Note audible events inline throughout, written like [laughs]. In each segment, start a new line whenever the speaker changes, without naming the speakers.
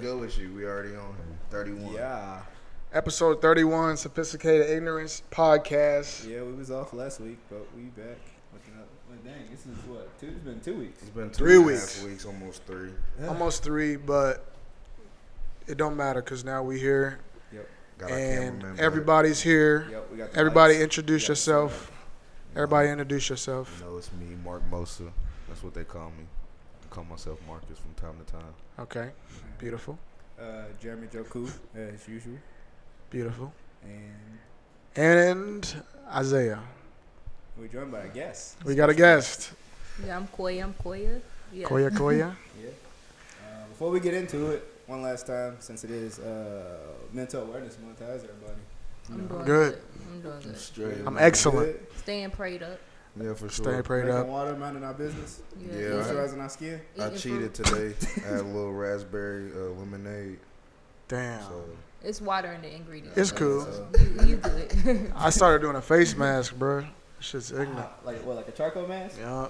Good with you. We already on here. 31.
Yeah.
Episode 31, Sophisticated Ignorance Podcast.
Yeah, we was off last week, but we back. Looking up. Well, dang, this is what? Two, it's been two weeks.
It's been two
Three
and
weeks.
half weeks, almost three.
Almost three, but it don't matter because now we here
Yep.
Got our
and
cameraman
everybody's here.
Yep, we got the
Everybody
lights.
introduce
We
yourself.
back.
Everybody introduce yourself.
No, it's me, Mark Mosa. That's what they call me. I call myself Marcus from time to time.
Okay. Beautiful.
Uh, Jeremy Joku, as usual.
Beautiful.
And
And Isaiah.
we're joined by a guest.
We got a guest.
Yeah, I'm Koya. I'm Koya. Yeah.
Koya [laughs] Koya.
Yeah. Uh, before we get into it, one last time, since it is uh, Mental Awareness Month, how's everybody?
I'm doing
Good.
good. I'm doing good.
Straight.
I'm excellent.
Good?
Staying prayed up.
Yeah, for
Stay
sure.
prayed
Drinking
up.
water, minding our business.
Yeah.
Yeah,
Eating-
I-
Moisturizing our skin.
I
eating
cheated
fruit.
today. I had a little raspberry uh, lemonade.
Damn.
So
It's water in the ingredients.
It's cool.
You, you do it. [laughs]
I started doing a face [laughs] mask, bro. Shit's ignorant.
Ah, like what? Like a charcoal mask?
Yeah.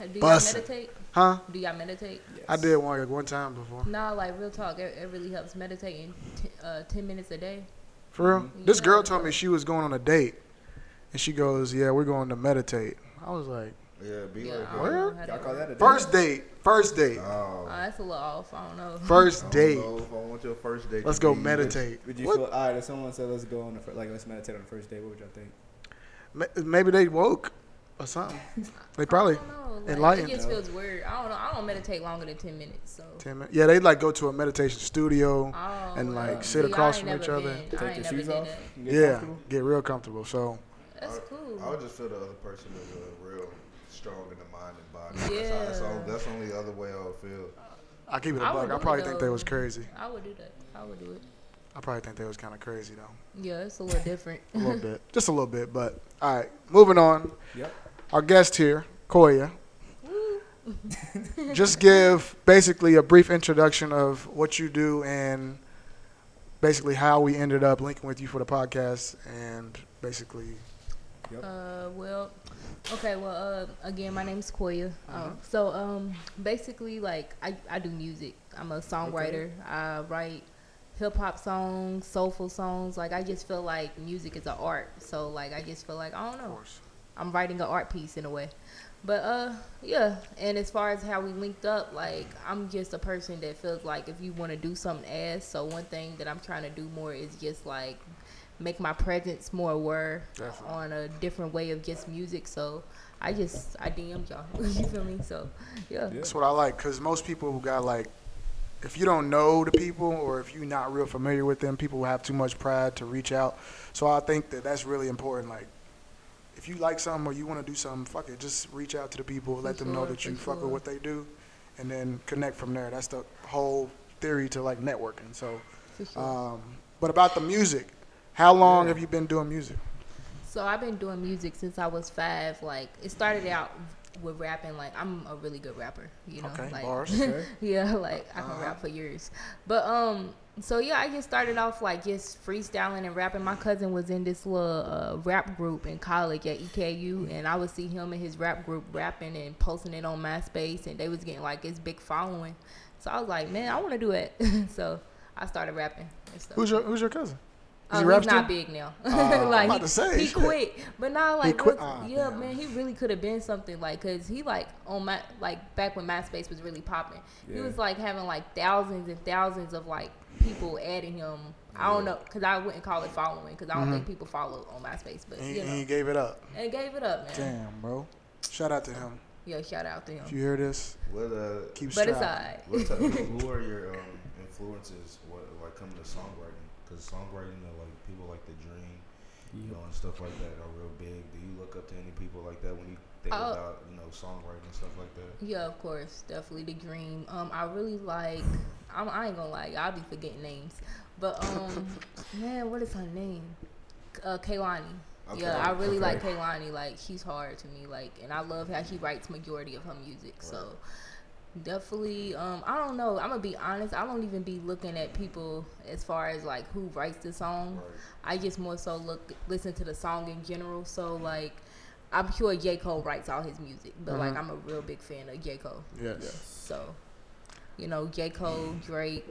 do y'all
Bussin'.
meditate?
Huh?
Do y'all meditate?
Yes.
I did one like one time before.
No, like real talk. It, it really helps meditating t- uh, 10 minutes a day.
For real? This girl told me she was going on a date, and she goes, "Yeah, we're going to meditate." I was like,
yeah, be
Yeah,
like
I
that.
don't
Where?
know
Y'all call that a
first date, first date,
Oh.
Oh, that's a little off. I don't know.
first
I don't
date.
know if I want your first date.
Let's
to
go
be-
meditate.
Would you
What?
feel all right if someone said let's go on the fir- like let's meditate on the first day? What would y'all think?
Maybe they woke or something. [laughs] They probably
I don't know. Like,
enlightened.
It just feels weird. I don't know. I don't meditate longer than 10 minutes. So.
ten minutes. Yeah, they like go to a meditation studio.
Oh,
And, like,
well,
sit
see,
across
ain't
from each
never
other.
Take
I
your shoes off. get
Yeah, get real comfortable. So
That's
I-
cool.
I would just feel the other person is uh, real strong in the mind and body. That's,
Yeah.
that's, all, that's the only other way I would feel.
I keep it a
I would
buck. I probably think they was crazy.
I would do that. I would do it.
I probably think they was kind of crazy though,
Yeah, it's a little different. [laughs]
a little bit, [laughs] just a little bit. But all right, moving on.
Yep.
Our guest here, Koya. [laughs] just give basically a brief introduction of what you do and basically how we ended up linking with you for the podcast and basically
Uh, well, okay. Well, uh, again, my name's Koya.
Uh-huh.
Um, so, um, basically, like, I, I do music. I'm a songwriter. I write hip hop songs, soulful songs. Like, I just feel like music is an art. So, like, I just feel like I don't
of
know.
course.
I'm writing an art piece in a way. But uh yeah, and as far as how we linked up, like I'm just a person that feels like if you want to do something as so one thing that I'm trying to do more is just like make my presence more aware
Definitely.
on a different way of just music. So I just I DM'd y'all. [laughs] you feel me? So yeah.
Yeah.
That's what I like because most people who got like, if you don't know the people or if you're not real familiar with them, people have too much pride to reach out. So I think that that's really important. Like, if you like something or you want to do something, fuck it, just reach out to the people, let them know that you
for
fuck with what they do, and then connect from there. That's the whole theory to like networking. So,
sure.
um, but about the music, how long
Yeah.
have you been doing music?
So I've been doing music since I was five. Like it started out with rapping. Like I'm a really good rapper. You know,
Okay,
like
bars. [laughs]
Okay.
yeah, like I can
Uh-huh.
rap for years. But um, so yeah, I just started off like just freestyling and rapping. My cousin was in this little uh, rap group in college at EKU, and I would see him and his rap group rapping and posting it on MySpace, and they was getting like this big following. So I was like, man, I want to do it. [laughs] so I started rapping and stuff.
Who's your Who's your cousin? Does he
he's not
still?
big now.
Oh, [laughs]
like
I'm about
he,
to say,
he quit, but now like
quit?
real-
Ah,
yeah,
damn.
man, he really could have been something like because he like on my like back when MySpace was really popping, he was like having like thousands and thousands of like people adding him. I don't know because I wouldn't call it following because I don't think people follow on MySpace, but
And he,
you
and he gave it up.
and gave it up, man.
Damn, bro. Shout out to him.
Yeah, shout out to him.
If you hear this,
What, uh,
keep
But it's alright.
what type, [laughs] who are your um, influences what, like coming to songwriting? Because songwriting, are like people like The Dream, you know, and stuff like that are real big. Do you look up to any people like that when you think
Oh.
about, you know, songwriting and stuff like that?
Yeah, of course, definitely the dream. Um, I really like. I'm, I ain't gonna lie, I'll be forgetting names, but um, [laughs] man, what is her name? Uh, Kehlani.
Okay,
Yeah, I really like. Kehlani. Like she's hard to me. Like, and I love how she writes majority of her music. So definitely, um, I don't know. I'm gonna be honest. I don't even be looking at people as far as like who writes the song.
Right.
I just more so look listen to the song in general. So like. I'm sure J. Cole writes all his music, but like
Mhm.
I'm a real big fan of J. Cole.
Yes.
So You know, J Cole, Drake,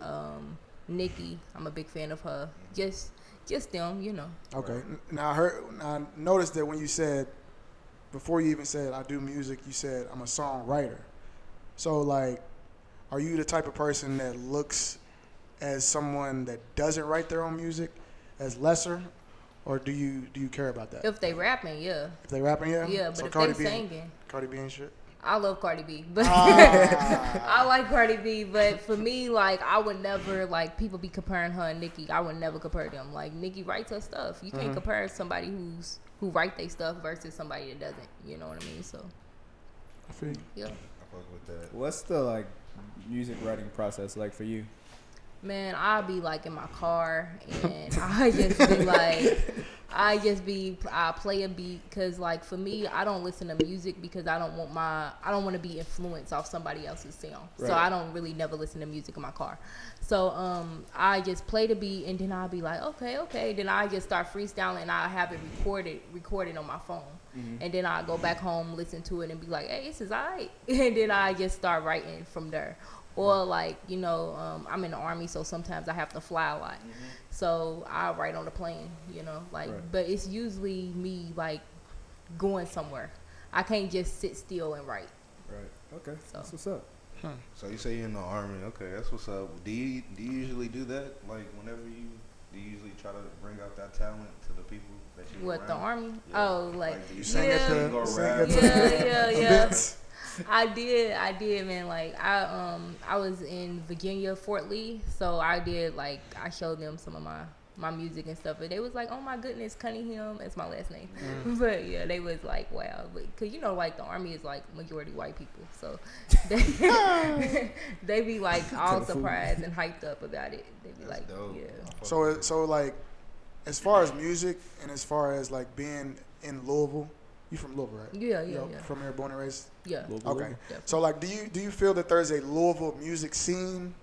um, Nicki. I'm a big fan of her. Just just them. You know.
Okay. Now I heard. Now I noticed that when you said before you even said I do music, you said I'm a songwriter. So like, are you the type of person that looks as someone that doesn't write their own music as lesser, or do you do you care about that? If,
they rapping, yeah, If
they rapping, yeah.
yeah. But
so
if
Cardi
they
B,
singing,
Cardi B and shit.
I love Cardi B, but
Ah. [laughs]
I like Cardi B. But for me, like I would never like people be comparing her and Nicki. I would never compare them. Like Nicki writes her stuff. You can't
Mm-hmm.
compare somebody who's who write their stuff versus somebody that doesn't. You know what I mean? So
I feel you.
yeah.
I fuck with that.
What's the like music writing process like for you?
Man, I'll be like in my car and [laughs] I just be like, I just be, I play a beat because like for me, I don't listen to music because I don't want my, I don't want to be influenced off somebody else's sound. So I don't really never listen to music in my car. So um, I just play the beat and then I'll be like, okay, okay. Then I just start freestyling and I have it recorded, recorded on my phone. Mm-hmm. And then I go back home, listen to it, and be like, "Hey, this is alright." [laughs] And then I just start writing from there. Or mm-hmm. like, you know, um, I'm in the army, so sometimes I have to fly a lot. Mm-hmm. So I write on the plane, you know, like.
Right.
But it's usually me like going somewhere. I can't just sit still and write.
Right. Okay.
So.
That's what's up. Hmm.
So you say you're in the army. Okay, that's what's up. Do you do you usually do that? Like whenever you do you usually try to bring out that talent to the people that you
What the
around?
army?
Yeah.
Oh, like
do you sing
yeah.
it to you go
Sing
rap?
yeah, yeah, [laughs] yeah. I did, I did, man. Like I um I was in Virginia, Fort Lee, so I did like I showed them some of my my music and stuff, and they was like, "Oh my goodness, Cunningham," that's my last name. [laughs] But yeah, they was like, "Wow," cause you know, like the army is like majority white people, so [laughs] they they be like all surprised and hyped up about it. They be
That's
like,
dope.
"Yeah."
So, so like, as far as music and as far as like being in Louisville, you from Louisville, right?
Yeah,
You
yeah,
know,
yeah,
From here, born and raised.
yeah.
Louisville,
Okay.
Louisville.
So, like, do you do you feel that there's a Louisville music scene,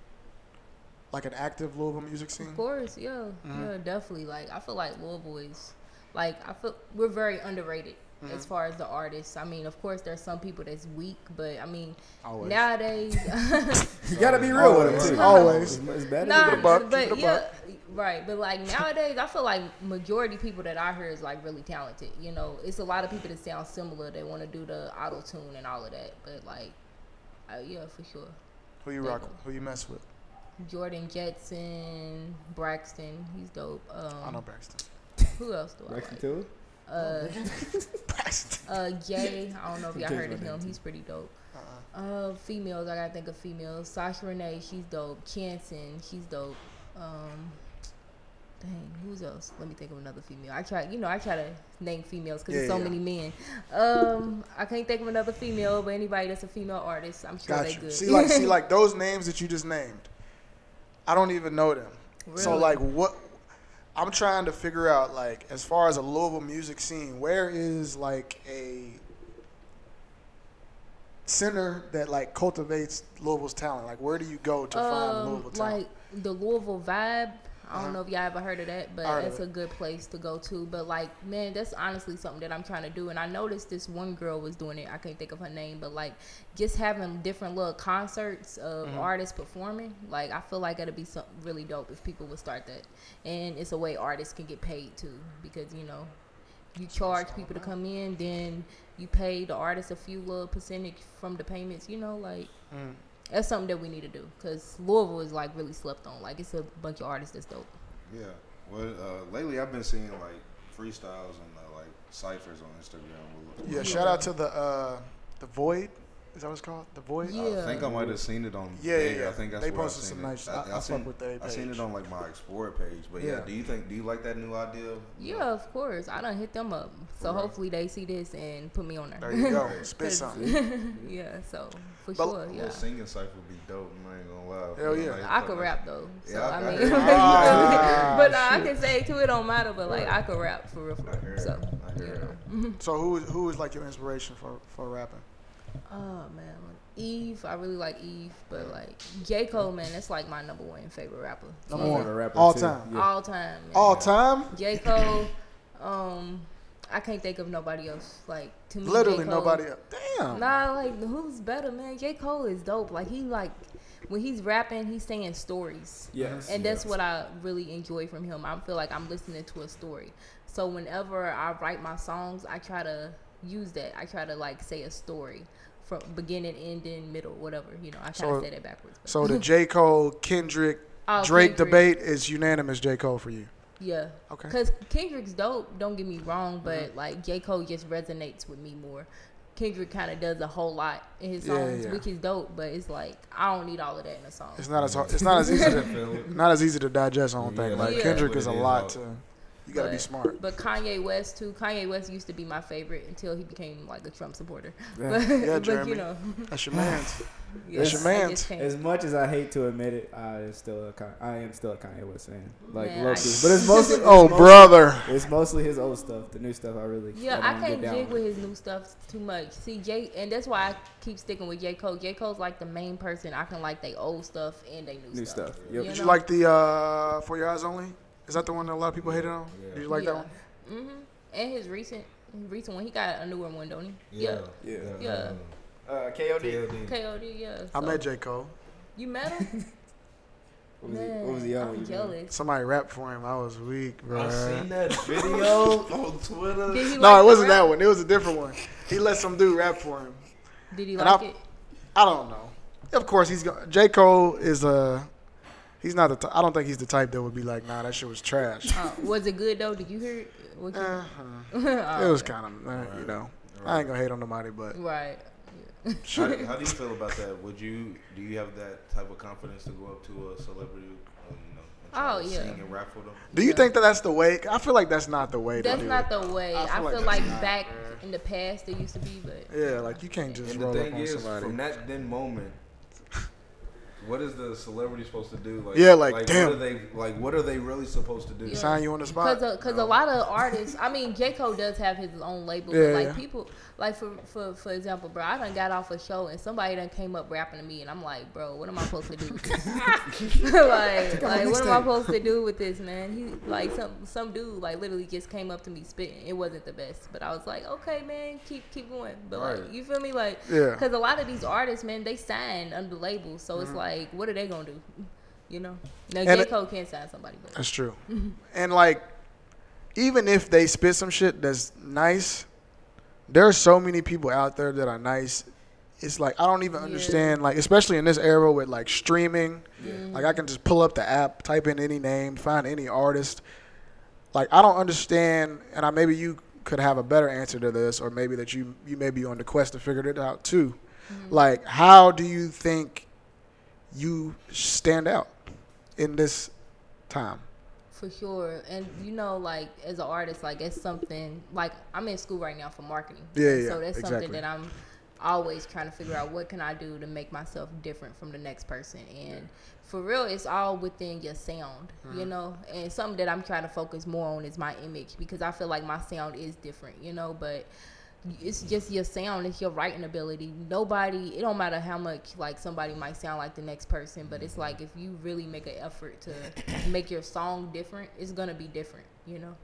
like an active Louisville music scene?
Of course, yeah,
Mhm.
yeah, definitely. Like I feel like Louisville is, like I feel we're very underrated
Mm-hmm.
as far as the artists. I mean, of course, there's some people that's weak, but I mean,
Always.
nowadays, [laughs] [laughs]
You gotta be real with
Always.
them too.
Always.
It's, it's better
nah,
to
a buck, keep
but
it a
yeah,
buck.
right. But like nowadays, I feel like majority people that I hear is like really talented. You know, it's a lot of people that sound similar. They want to do the auto tune and all of that, but like, uh, yeah, for sure.
Who you rock? with? Who you mess with?
Jordan Jetson, Braxton, he's dope. Um,
I know Braxton.
Who else do I
Braxton
like?
too.
Uh. [laughs] Uh, Jay, I don't know if y'all heard of him. He's pretty dope.
Uh-uh.
Uh, females, I gotta think of females. Sasha Renee, she's dope. Chanson, she's dope. Um, dang, who's else? Let me think of another female. I try, you know, I try to name females because there's so
yeah.
many men. Um, I can't think of another female, but anybody that's a female artist, I'm sure
Got
they
you.
good.
See, like, see, [laughs] like those names that you just named. I don't even know them. So, like, what? I'm trying to figure out, like, as far as a Louisville music scene, where is like a center that like cultivates Louisville's talent? Like, where do you go to find
Um,
Louisville talent?
like the Louisville vibe. I
Uh-huh.
don't know if y'all ever heard of that, but
I heard of
that's
it.
a good place to go to. But like, man, that's honestly something that I'm trying to do. And I noticed this one girl was doing it. I can't think of her name, but like, just having different little concerts of
Mhm.
artists performing. Like, I feel like it'd be something really dope if people would start that. And it's a way artists can get paid too, because you know, you charge people to come in, then you pay the artist a few little percentage from the payments. You know, like
Mm.
That's something that we need to do because Louisville is like really slept on. Like it's a bunch of artists that's dope.
Yeah. Well, uh, lately I've been seeing like freestyles and uh, like ciphers on Instagram.
Yeah, shout out to the uh, the Void. Is that what it's called? The Void.
Yeah.
I think I might have seen it on.
Yeah, yeah, yeah.
I think that's
They
where I
posted
seen
some
it.
nice- I- I fuck
seen,
with their
I seen it on like my Explorer page. But yeah.
Yeah.
do you think? Do you like that new idea?
Yeah, of course. I done hit them up, so
For real?
hopefully they see this and put me on there.
There you go.
Right. [laughs]
Spit
'Cause-
something. [laughs]
yeah, so for
But-
sure,
A
yeah.
little singing cipher would be dope. I ain't gonna lie.
Hell yeah.
Like,
I could rap though, so
Yeah, I-
I
I
mean. [laughs]
Ah,
but nah, I can say too. It don't matter, but like I could rap for real, for real. So,
I hear
yeah.
So who is who is like your inspiration for for rapping?
Oh man, Eve, I really like Eve, but like J Cole, man, that's like my number one favorite rapper.
Number one.
rapper,
All
too.
time.
Yeah.
all time. Man.
All time?
J Cole, um, I can't think of nobody else. Like to me,
Literally
J. Cole-
nobody else. Damn.
Nah, like who's better, man? J Cole is dope. Like he like when he's rapping, he's saying stories.
Yes.
And that's
Yes.
what I really enjoy from him. I feel like I'm listening to a story. So whenever I write my songs, I try to use that. I try to like say a story from beginning, ending, middle, whatever. You know, I kind
So-
of say that backwards. but-
So the [laughs] J Cole Kendrick
Oh,
Drake
Kendrick.
debate is unanimous. J Cole for you.
Yeah.
Okay.
Cause Kendrick's dope. Don't get me wrong, but
Mm-hmm.
like J Cole just resonates with me more. Kendrick kind of does a whole lot in his songs,
yeah.
which is dope. But it's like I don't need all of that in a song.
It's not as hard, it's not as easy to
Feel [laughs]
not as easy to digest. I don't think. Like
Yeah.
Kendrick is a lot to. You gotta be smart.
But Kanye West too. Kanye West used to be my favorite until he became like a Trump supporter.
Yeah. [laughs]
But,
Yeah,
but
Jeremy.
you know, [laughs]
That's your man's.
yeah,
That's your
I
mans.
just can't-
As much as I hate to admit it, I am still a Con- I am still a Kanye West fan. Like
Man,
low
I-
but it's [laughs] mostly it's
Oh,
mostly-
brother.
It's mostly his old stuff. The new stuff I really
Yeah,
I
I can't
get down
jig with his new stuff too much. See, J, and that's why I keep sticking with J Cole. J Cole's like the main person I can like they old stuff and they new,
New
stuff.
stuff. Yep.
You
Did you like the uh, For Your Eyes Only? Is that the one that a lot of people hated on?
Yeah.
Did you like that one?
Mm-hmm. And his recent, recent one, he got a newer one, don't he?
Yeah.
Yeah.
Yeah.
Uh, KOD.
KOD.
KOD, yeah.
I met J Cole.
You met him? [laughs]
What was he? What was he on?
I'm jealous.
Somebody rapped for him. I was weak, bro.
I seen that [laughs] video on Twitter.
Did he
No,
like
it
the
wasn't
rap?
that one. It was a different one. He let some dude rap for him.
Did he
And
like
I-
it?
I don't know. Of course, he's going. J Cole is a. He's not the. T- I don't think he's the type that would be like, nah, that shit was trash.
Uh, was it good though? Did you hear it? What you-
Uh-huh. [laughs] It was kind of, you know. I ain't gonna hate on nobody, but
right.
How, [laughs] how do you feel about that? Would you do you have that type of confidence to go up to a celebrity, uh, you know,
Oh, yeah.
sing and rap for them?
do you
Yeah.
think that that's the way? I feel like that's not the way
That's
to
not
it.
the way.
I
I
feel
feel,
like
like back
man.
in the past it used to be, but
Yeah, like you can't just
And
roll up
thing
on
is,
somebody.
from that then moment, what is the celebrity supposed to do? Like,
Yeah, like, damn.
What are they like? What are they really supposed to do?
Yeah.
Sign you on the spot.
Because because uh, a, lot of artists, I mean, J Cole does have his own label,
Yeah,
but like
yeah.
people, like for for for example, bro, I done got off a show and somebody done came up rapping to me, and I'm like, bro, what am I supposed to do? [laughs] [laughs] Like, like what am I supposed to do with this, man? He like some some dude like literally just came up to me spitting. It wasn't the best, but I was like, okay, man, keep keep going. But
Right.
like, you feel me? Like,
Yeah.
because a lot of these artists, man, they sign under labels, so
Mm-hmm.
it's like, what are they gonna do? You know, now
And
J Cole can't sign somebody, but
That's true. [laughs] and like, even if they spit some shit that's nice, there are so many people out there that are nice. It's like I don't even
Yeah.
understand. Like, especially in this era with like streaming, like I can just pull up the app, type in any name, find any artist. Like I don't understand, and I maybe you could have a better answer to this, or maybe that you you may be on the quest to figure it out too. Mm-hmm. Like, how do you think you stand out in this time?
For sure. And you know, like as an artist, like it's something like I'm in school right now for marketing.
Yeah, yeah,
So that's
exactly.
something that I'm always trying to figure out what can I do to make myself different from the next person. And for real, it's all within your sound,
Mm-hmm.
you know. And something that I'm trying to focus more on is my image because I feel like my sound is different, you know, but it's just your sound it's your writing ability nobody it don't matter how much like somebody might sound like the next person but it's like if you really make an effort to make your song different it's gonna be different you know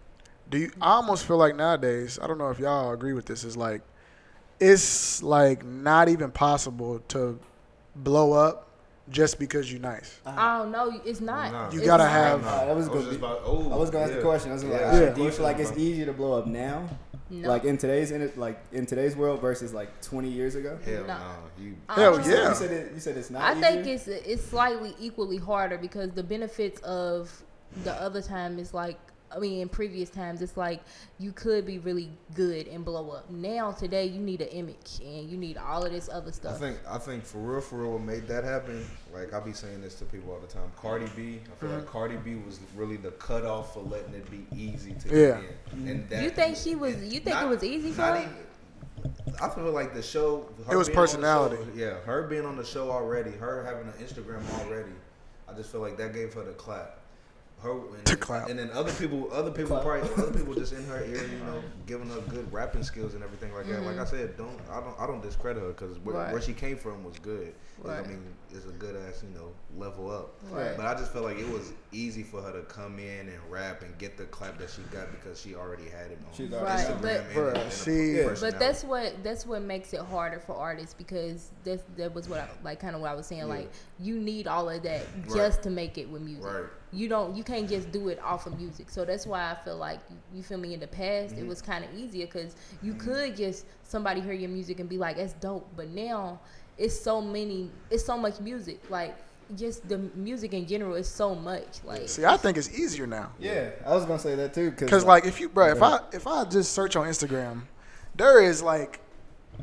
Do you? I almost feel like nowadays. I don't know if y'all agree with this. Is like, it's like not even possible to blow up just because you're nice.
oh no it's not
Nah.
You
It's
gotta
not.
have-
Uh, that was
I was
gonna be-
about, oh,
I was gonna ask
yeah.
the question. I was like,
Yeah.
Yeah.
do you feel like it's easier to blow up now,
no.
like in today's in it, like in today's world versus like 20 years ago?
Hell
No.
no. You,
Hell
Um,
yeah.
You said it. You said it's not.
I think it's it's slightly equally harder because the benefits of the other time is like I mean in previous times it's like you could be really good and blow up. Now today you need an image and you need all of this other stuff.
I
stuff.
think I think for real, for real, what made that happen? Like I be saying this to people all the time. Cardi B, I feel
Mm-hmm.
like Cardi B was really the cutoff for letting it be easy to
Yeah.
get in. And that,
You think she was- you think
not-
it was easy for her?
even- I feel like the show. her
It was
being on the
personality.
show- yeah, her being on the show already, her having an Instagram already. I just feel like that gave her the clap. Her and,
To
then,
clap.
and then other people, other people probably, other people just in her ear, you know, [laughs] giving her good rapping skills and everything like that. Like I mm-hmm. said, don't I don't I don't discredit her because where,
Right.
where she came from was good.
Right.
I mean, it's a good ass, you know, level up.
Right.
But I just felt like it was easy for her to come in and rap and get the clap that she got because she already had it on
She's already-
Right,
and,
but-
and,
Bruh,
and a
see-
Yeah.
But that's what that's what makes it harder for artists because that's that was what I, like kind of what I was saying.
Yeah.
Like you need all of that
Right.
just to make it with music.
Right.
You don't you can't just do it off of music. So that's why I feel like you feel me in the past
Mm-hmm.
it was kind of easier because you could just somebody hear your music and be like that's dope. But now it's so many it's so much music like. Just the music in general is so much like
See, I think it's easier now.
Yeah, I was gonna say that too.
Cause like if you, bro, if I if I just search on Instagram, there is like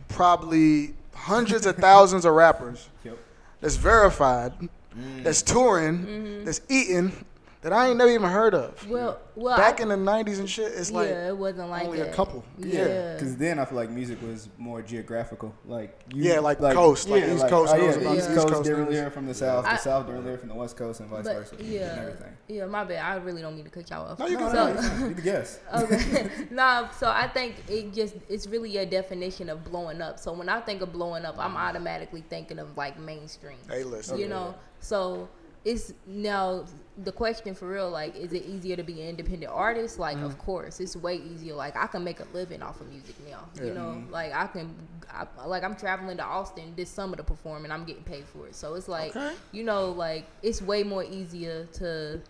probably hundreds of thousands of rappers
Yep.
that's verified,
Mm.
that's touring,
Mm-hmm.
that's eating, that I ain't never even heard of.
well well
Back
I,
in the '90s and shit, it's like
yeah it wasn't like
only a couple.
yeah,
Yeah.
Because then I feel like music was more geographical. Like you,
Yeah, like coast, like East Coast
oh,
knows
yeah,
about
East
East
Coast,
Coast
didn't
knows.
from the South.
I-
the South didn't hear from the West Coast, and vice
but
versa.
yeah,
and everything.
yeah, my bad. I really don't mean to cut y'all off.
No, you can
no,
say
no, you can guess. [laughs]
okay. [laughs] no, so I think it just it's really a definition of blowing up. So when I think of blowing up, I'm automatically thinking of like mainstream.
Hey, listen.
You know, so it's now the question for real. Like, is it easier to be an independent artist? Like,
Mm.
of course, it's way easier. Like, I can make a living off of music now. You
Yeah.
know, like I can, I, like I'm traveling to Austin this summer to perform, and I'm getting paid for it. So it's like,
Okay.
you know, like it's way more easier to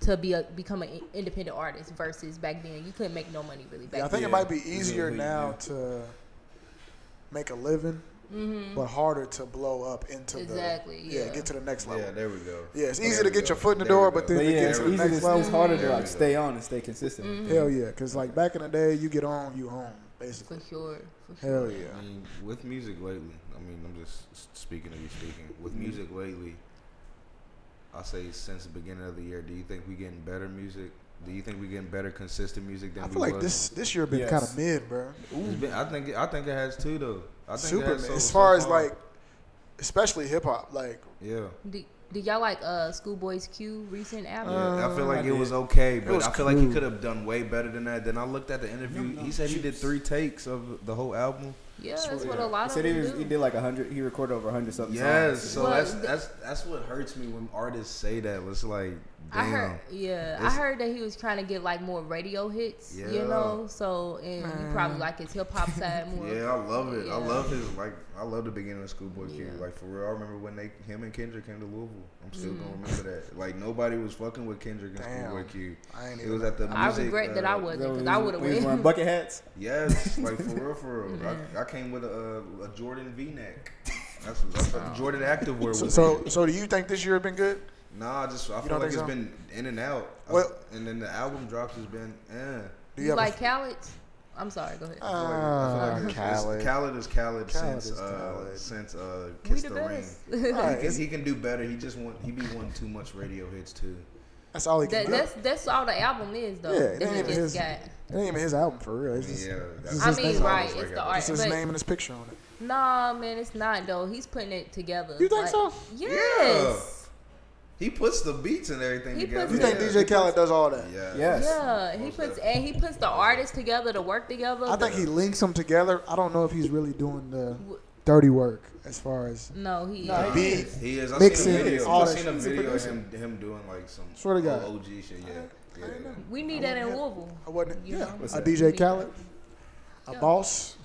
to be a become an independent artist versus back then you couldn't make no money really back
Yeah, I think
Yeah.
it might be easier
yeah.
now to make a living, but harder to blow up into
Mm-hmm. Exactly,
the yeah,
yeah.
get to the next level.
Yeah, there we go.
Yeah, it's
There
to get
go.
your foot in the
There
door, but then
But
to
yeah,
get
it's
to the
easy.
next level.
it's harder to like stay on and stay consistent.
Mm-hmm.
Hell yeah, because like back in the day, you get on, you home, basically.
for sure. For sure.
Hell yeah.
I mean, with music lately, I mean, I'm just speaking to you speaking. With
Mm-hmm.
music lately, I say since the beginning of the year, do you think we getting better music? Do you think we getting better consistent music than
I
we
feel like
was?
this this year been
Yes.
kind of mid, bro.
It's been, I think I think it has too though. I think
Super
it has
mid.
so-
as
so
far as like, especially hip hop, like
yeah.
Did, did y'all like uh Schoolboy's Q recent album?
Yeah, I feel like
I
it
did.
was okay, but
was
I feel like he could have done way better than that. Then I looked at the interview. He said he did three takes of the whole album.
yeah, that's what a lot
He
of
said he was
do.
he did like a hundred. He recorded over a hundred something.
Yes,
songs.
so
Well,
that's that's that's what hurts me when artists say that. It's like, damn.
I heard, yeah, I heard that he was trying to get like more radio hits,
Yeah.
you know. So, and you probably
Man.
like his hip hop side [laughs] more.
Yeah, I love it. I love his like. I love the beginning of Schoolboy Q. Like for real, I remember when they him and Kendrick came to Louisville. I'm still
Mm.
gonna remember that. Like nobody was fucking with Kendrick and
Damn.
Schoolboy Q.
I ain't
It was at the.
I
music,
regret that I
uh,
wasn't because
was-
I would have
we was wearing bucket hats. [laughs]
Yes, like for real, for real. I, I came with a, a Jordan V-neck. That's, that's what the Jordan activewear [laughs]
So, so, so do you think this year has been good?
Nah, I just I feel like
think
it's
so?
been in and out.
Well-
and then the album drops has been eh.
Do
You
have a-
like Khaled's? I'm sorry. Go ahead.
I feel like- I feel
Ah,
like
Khaled.
Khaled is Khaled,
Khaled
since
is
uh, since uh,
we
Kiss
the
the, Ring.
best. [laughs]
All right,
He can, he can do better. He just want he be wanting too much radio hits too.
That's all he can
that,
do.
that's that's all the album is though.
Yeah, it ain't even his-
got.
It ain't even his album for real. It's just,
yeah,
it's
I
his
mean,
name.
right? It's the
a-
art.
It's his
but-
name and his picture on it.
Nah, man, it's not though. He's putting it together.
You think
Like,
so?
Yes.
He puts the beats and everything
He
together.
puts
You think
yeah.
DJ Khaled does all that?
Yeah.
Yes.
Yeah, he puts and he puts the artists together to work together.
I think he links them together. I don't know if he's really doing the dirty work as far as
No, he.
No,
is.
he
beat.
is.
He is. I
Mixing,
seen a video.
all
I
that
seen a video of him him doing like some
Swear to God.
OG shit. Yeah.
I didn't know.
We need that in Louisville.
I wasn't.
You
Yeah,
know?
What's
a
that?
DJ Khaled, a
Yeah.
boss,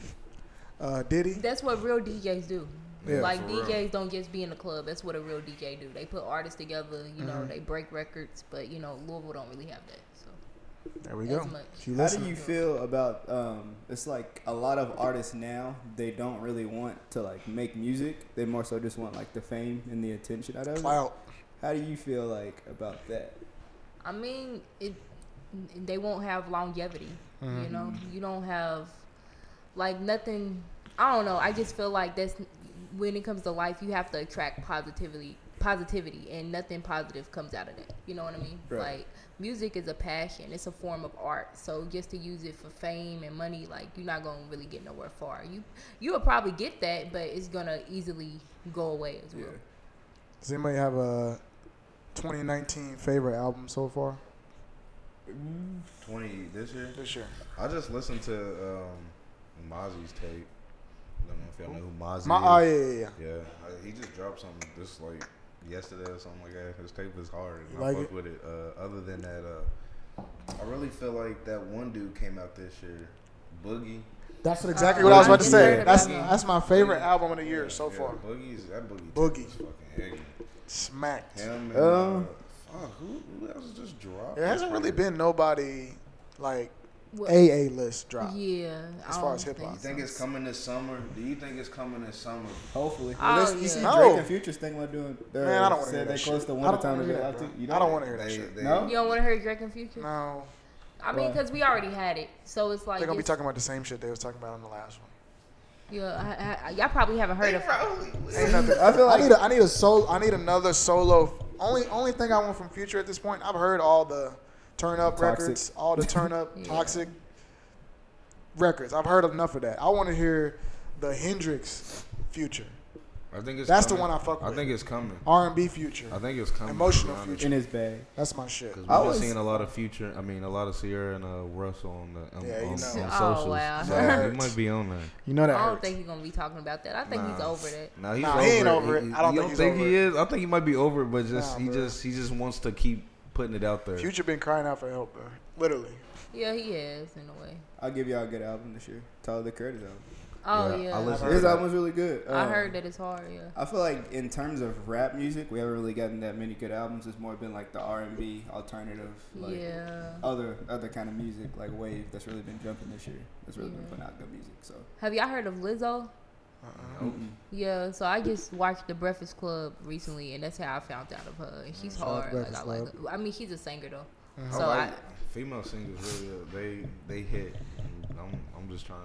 uh, Diddy.
That's what real DJs do.
Yeah,
like
for real.
DJs don't just be in the club. That's what a real DJ do. They put artists together. You know,
Mhm.
they break records. But you know, Louisville don't really have that. So
There we
as
go.
much.
How do you feel about? Um, it's like a lot of artists now. They don't really want to like make music. They more so just want like the fame and the attention out of it.
clout.
How do you feel like about that?
I mean, it. They won't have longevity. You
Mm-hmm.
know, you don't have like nothing. I don't know. I just feel like that's when it comes to life, you have to attract positivity, positivity, and nothing positive comes out of that. You know what I mean?
Right.
Like music is a passion. It's a form of art. So just to use it for fame and money, like you're not gonna really get nowhere far. You you will probably get that, but it's gonna easily go away as well.
Yeah.
Does anybody have a 2019 favorite album so far?
Twenty this year.
this year.
I just listened to um, Mozzy's tape. I don't know if y'all know who Mozzy
My, oh
is.
yeah, yeah, yeah.
Yeah, I, he just dropped something just like yesterday or something like that. His tape is hard. And
You
I
like
fuck
it?
with it. Uh, other than that, uh, I really feel like that one dude came out this year, Boogie.
That's exactly
Oh,
what I was about to say. That's
that.
that's my favorite album of the year so
Yeah,
far.
Boogie's that Boogie. tape
Boogie.
is fucking heavy.
Smacked.
Him and
Um,
uh, fuck, who, who else just dropped?
There hasn't really been nobody like
Well,
AA list drop.
Yeah.
As far as hip-hop.
You think it's coming this summer? Do you think it's coming this summer?
Hopefully.
Oh,
Well, this- you see
No.
Drake and Future's thing about doing. They're
Man, I don't want to hear that
they
shit.
close to
I don't
time
want
to
to
get
hear
out
that,
to. You
bro. I don't want to hear that shit.
No?
You don't want to hear Drake and Future?
No,
I mean, because we already had it, so it's like
they're gonna be talking about the same shit they was talking about on the last one.
Yeah, I, I, y'all probably haven't heard of.
Ain't nothing.
I feel like-
I need a, I need a solo. I need another solo. Only only thing I want from Future at this point. I've heard all the turn up
Toxic.
records, all the turn up [laughs]
Yeah.
toxic records. I've heard enough of that. I want to hear the Hendrix Future,
I think it's.
That's the
coming.
one I fuck with.
I think it's coming.
R and B Future.
I think it's coming.
Emotional
to be honest.
Future.
in his bag.
That's my shit.
Because
I
we've been
was-
seeing a lot of future. I mean, a lot of Ciara and uh, Russell on the on,
Yeah, you know.
on
Oh,
socials.
wow.
So
That
he might be on there.
You know that.
I don't
hurts.
think he's gonna be talking about that. I think he's over that.
Nah, he's
Nah,
over
he ain't
it.
over it.
He-
I don't
you
think he's
think
over
he
it.
is. I think he might be over it, but just
Nah,
he
bro.
just he just wants to keep putting it out there.
Future been crying out for help, bro. Literally.
Yeah, he is in a way.
I'll give y'all a good album this year. Tyler the Creator's album.
Oh
Yeah,
yeah,
I listened
His
to that.
album was really good.
I
Um,
heard that it's hard. Yeah.
I feel like in terms of rap music, we haven't really gotten that many good albums. It's more been like the R and B alternative, like
yeah.
other other kind of music, like wave. That's really been jumping this year. That's really been putting out good music. So
Have y'all heard of Lizzo?
Uh-uh.
Nope.
Yeah, so I just watched The Breakfast Club recently, and that's how I found out of her. And she's hard. Like I like. Her. I mean, she's a singer though.
Mhm.
I
So
like
I-
female singers really. Uh, they they hit. I'm I'm just trying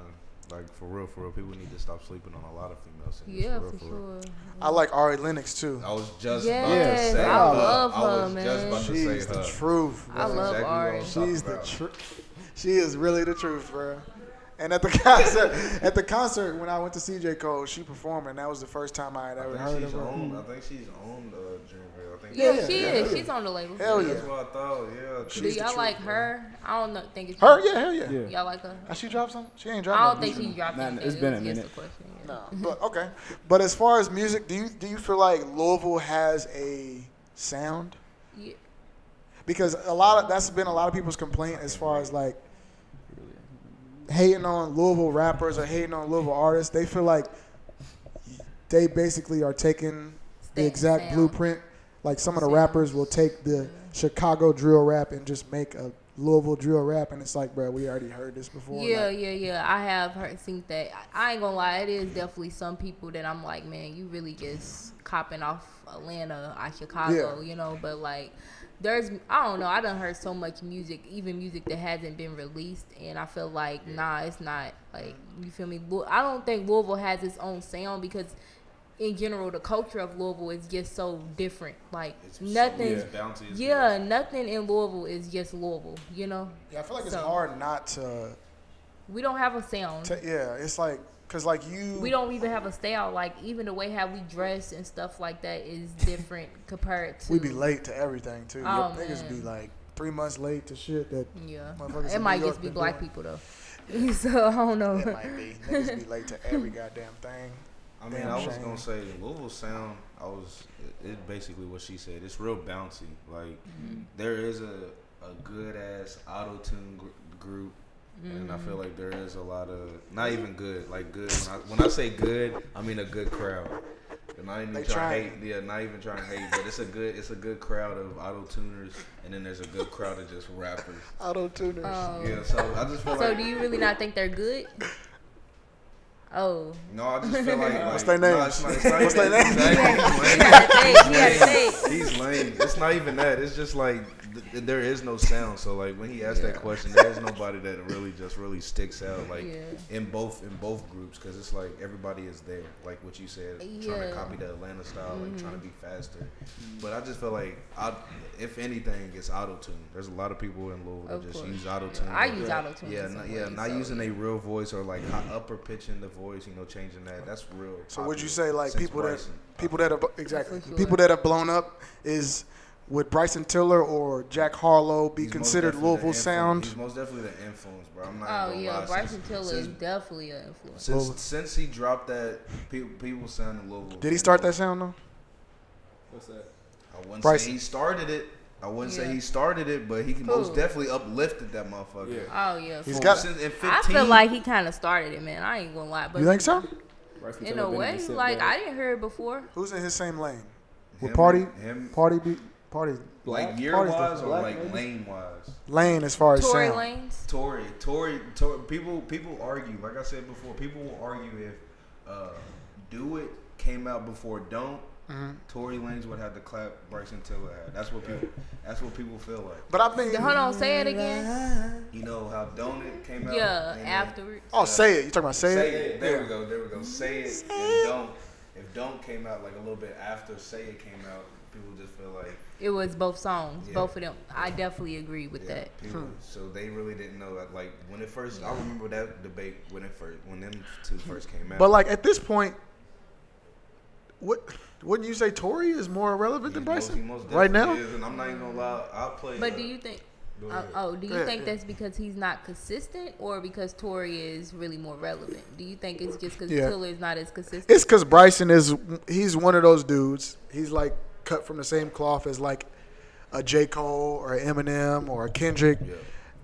like for real for real. People need to stop sleeping on a lot of female singers.
Yeah,
for, real,
for
for real.
sure.
I like Ari Lennox too.
I was just
Yes,
about to say
I
her.
love
I was
her,
just
man.
about to
She's
say
the
her.
truth.
I
bro.
That's
love
exactly
Ari.
was talking
She's the truth. She is really the truth, bro. And at the [laughs] concert, at the concert when I went to CJ Cole, she performed, and that was the first time I had ever
think
heard
she's
of her.
on. I think she's on uh, Dreamville. I think.
Yeah,
Yeah,
she is.
yeah.
She's on the label.
Hell yeah.
That's what I thought. Yeah.
She's
Do y'all
truth,
like
bro.
her? I don't know. Think it's
Her, yeah, hell yeah.
yeah,
Y'all like her?
Has she dropped something? She ain't dropped.
I don't
nothing.
think she dropped
Nah,
anything.
it's been a
It was just
minute.
question, yeah.
No, but okay. But as far as music, do you do you feel like Louisville has a sound?
Yeah.
Because a lot of that's been a lot of people's complaint as far as like hating on Louisville rappers or hating on Louisville artists. They feel like they basically are taking the exact blueprint. Like some of the rappers will take the Chicago drill rap and just make a Louisville drill rap, and it's like, bro, we already heard this before.
Yeah,
Like,
yeah, yeah. I have heard seen that. I- I ain't gonna lie, it is definitely some people that I'm like, man, you really just copping off Atlanta or Chicago, you know. But like, there's I don't know. I done heard so much music, even music that hasn't been released, and I feel like nah, it's not like you feel me. I don't think Louisville has its own sound because. In general, the culture of Louisville is just so different. Like
It's so-
nothing,
it's bouncy
yeah, nothing in Louisville is just Louisville. You know,
yeah, I feel like it's hard not to,
we don't have a sound.
to. Yeah, it's like because like you.
we don't even have a style. Like even the way how we dress and stuff like that is different [laughs] compared to.
We be late to everything too.
Oh,
Niggas be like three months late to shit that
Yeah, it might just be black
doing.
people though. [laughs] so I don't know.
it might be. Niggas be late to [laughs] every goddamn thing.
I mean,
Damn
I was
shame.
gonna say Louisville sound. I was. It, it basically what she said. It's real bouncy. Like
Mm-hmm.
there is a a good ass auto tune gr- group, and I
Mm-hmm.
feel like there is a lot of not even good. Like good. When I, when I say good, I mean a good crowd. And I ain't
They
even trying to hate. Yeah, not even trying to hate, but it's a good. It's a good crowd of auto tuners, and then there's a good crowd of just rappers.
Auto tuners.
Um,
Yeah, so I just feel
so
like.
do you really not think they're good? Oh,
No, I just feel like. [laughs]
What's
like,
their
no,
names?
it's not- it's not
What's their names?
Exactly,
he had think. He had to.
He's lame. It's not even that. It's just like th- th- there is no sound. So like when he asked that question, there is nobody that really just really sticks out like
Yeah.
in both in both groups because it's like everybody is there. Like what you said, trying to
Mm-hmm.
copy the Atlanta style, like trying to be faster. But I just feel like I, if anything, it's auto tune. There's a lot of people in Louisville that just
course.
use auto tune.
I use auto-tune
Yeah,
in
not, yeah,
ways,
not
so,
using a real voice or like high, upper pitching the voice. You know, changing that. That's real.
So would you say like people that people that have exactly
sure.
people that have blown up is would Bryson Tiller or Jack Harlow be
He's
considered
definitely the
Louisville sound?
He's most definitely the influence, bro. I'm not.
Oh
gonna
yeah,
lie.
Bryson
Since-
Tiller is definitely an influence.
since,
Well-
since he dropped that, people people sounding Louisville.
Did he start that sound though?
What's that?
I wouldn't
Bryson?
say he started it. I wouldn't say he started it, but he can
Who?
most definitely uplifted that motherfucker.
Yeah.
Oh yeah.
He's
From
got-
since in 15,
I feel like he kind of started it, man. I ain't gonna lie, but
You think so?
Bryson
in
Tiller
a way,
the
like. I didn't hear it before.
Who's in his same lane? With
him-
Party,
him,
Party, be, Party,
like
Black-
year wise or
black
like
maybe?
lane wise.
lane as far as
Tory
sound.
Lanez.
Tory, Tory, Tory, people people argue. Like I said before, people will argue if uh, "Do It" came out before "Don't."
Mhm.
Tory Lanez would have to clap Bryson Tiller had. That's what people. That's what people feel like.
But I think.
Hold on, say it again.
You know how "Don't It" came out.
Yeah,
and then
afterwards.
Oh, say it. You talking about say,
Say
it?
it. There we go. There we go. Say it. and don't. If "Don't" came out like a little bit after "Say It" came out, people just feel like
It was both songs,
Yeah.
both of them. I definitely agree with
yeah,
that.
People, So they really didn't know that. Like when it first, I remember that debate when it first, when them two first came out.
But like at this point, what wouldn't you say Tory is more relevant than
He most-
Bryson
he most
right now?
is, and I'm not even gonna lie. I'll play.
But
uh,
do you think? Uh, oh, do you
Yeah,
think
yeah.
that's because he's not consistent, or because Tory is really more relevant? Do you think it's just because
Yeah.
Tiller is not as consistent?
It's because Bryson is he's one of those dudes. He's like cut from the same cloth as like a J Cole or an Eminem or a Kendrick.
Yeah.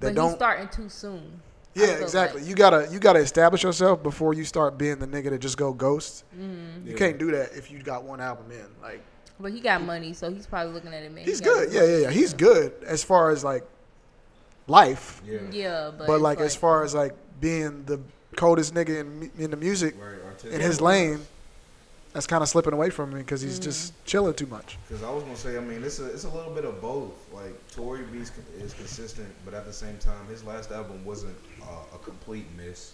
That
but
don't.
starting too soon.
Yeah, exactly.
like.
You gotta you gotta establish yourself before you start being the nigga that just go ghost.
Mm-hmm.
You
Yeah.
can't do that if you got one album in. Like
But he got money, so he's probably looking at it, man. he
he's good. Yeah, yeah, yeah. He's good as far as like life.
Yeah.
Yeah, but,
But
it's
like, as far as like being the coldest nigga in in the music
Right.
in his lane, that's kind of slipping away from me because he's
Mm.
just chilling too much.
Because I was gonna say, I mean, it's a it's a little bit of both. Like Tory Beats is consistent, but at the same time, his last album wasn't uh, a complete miss.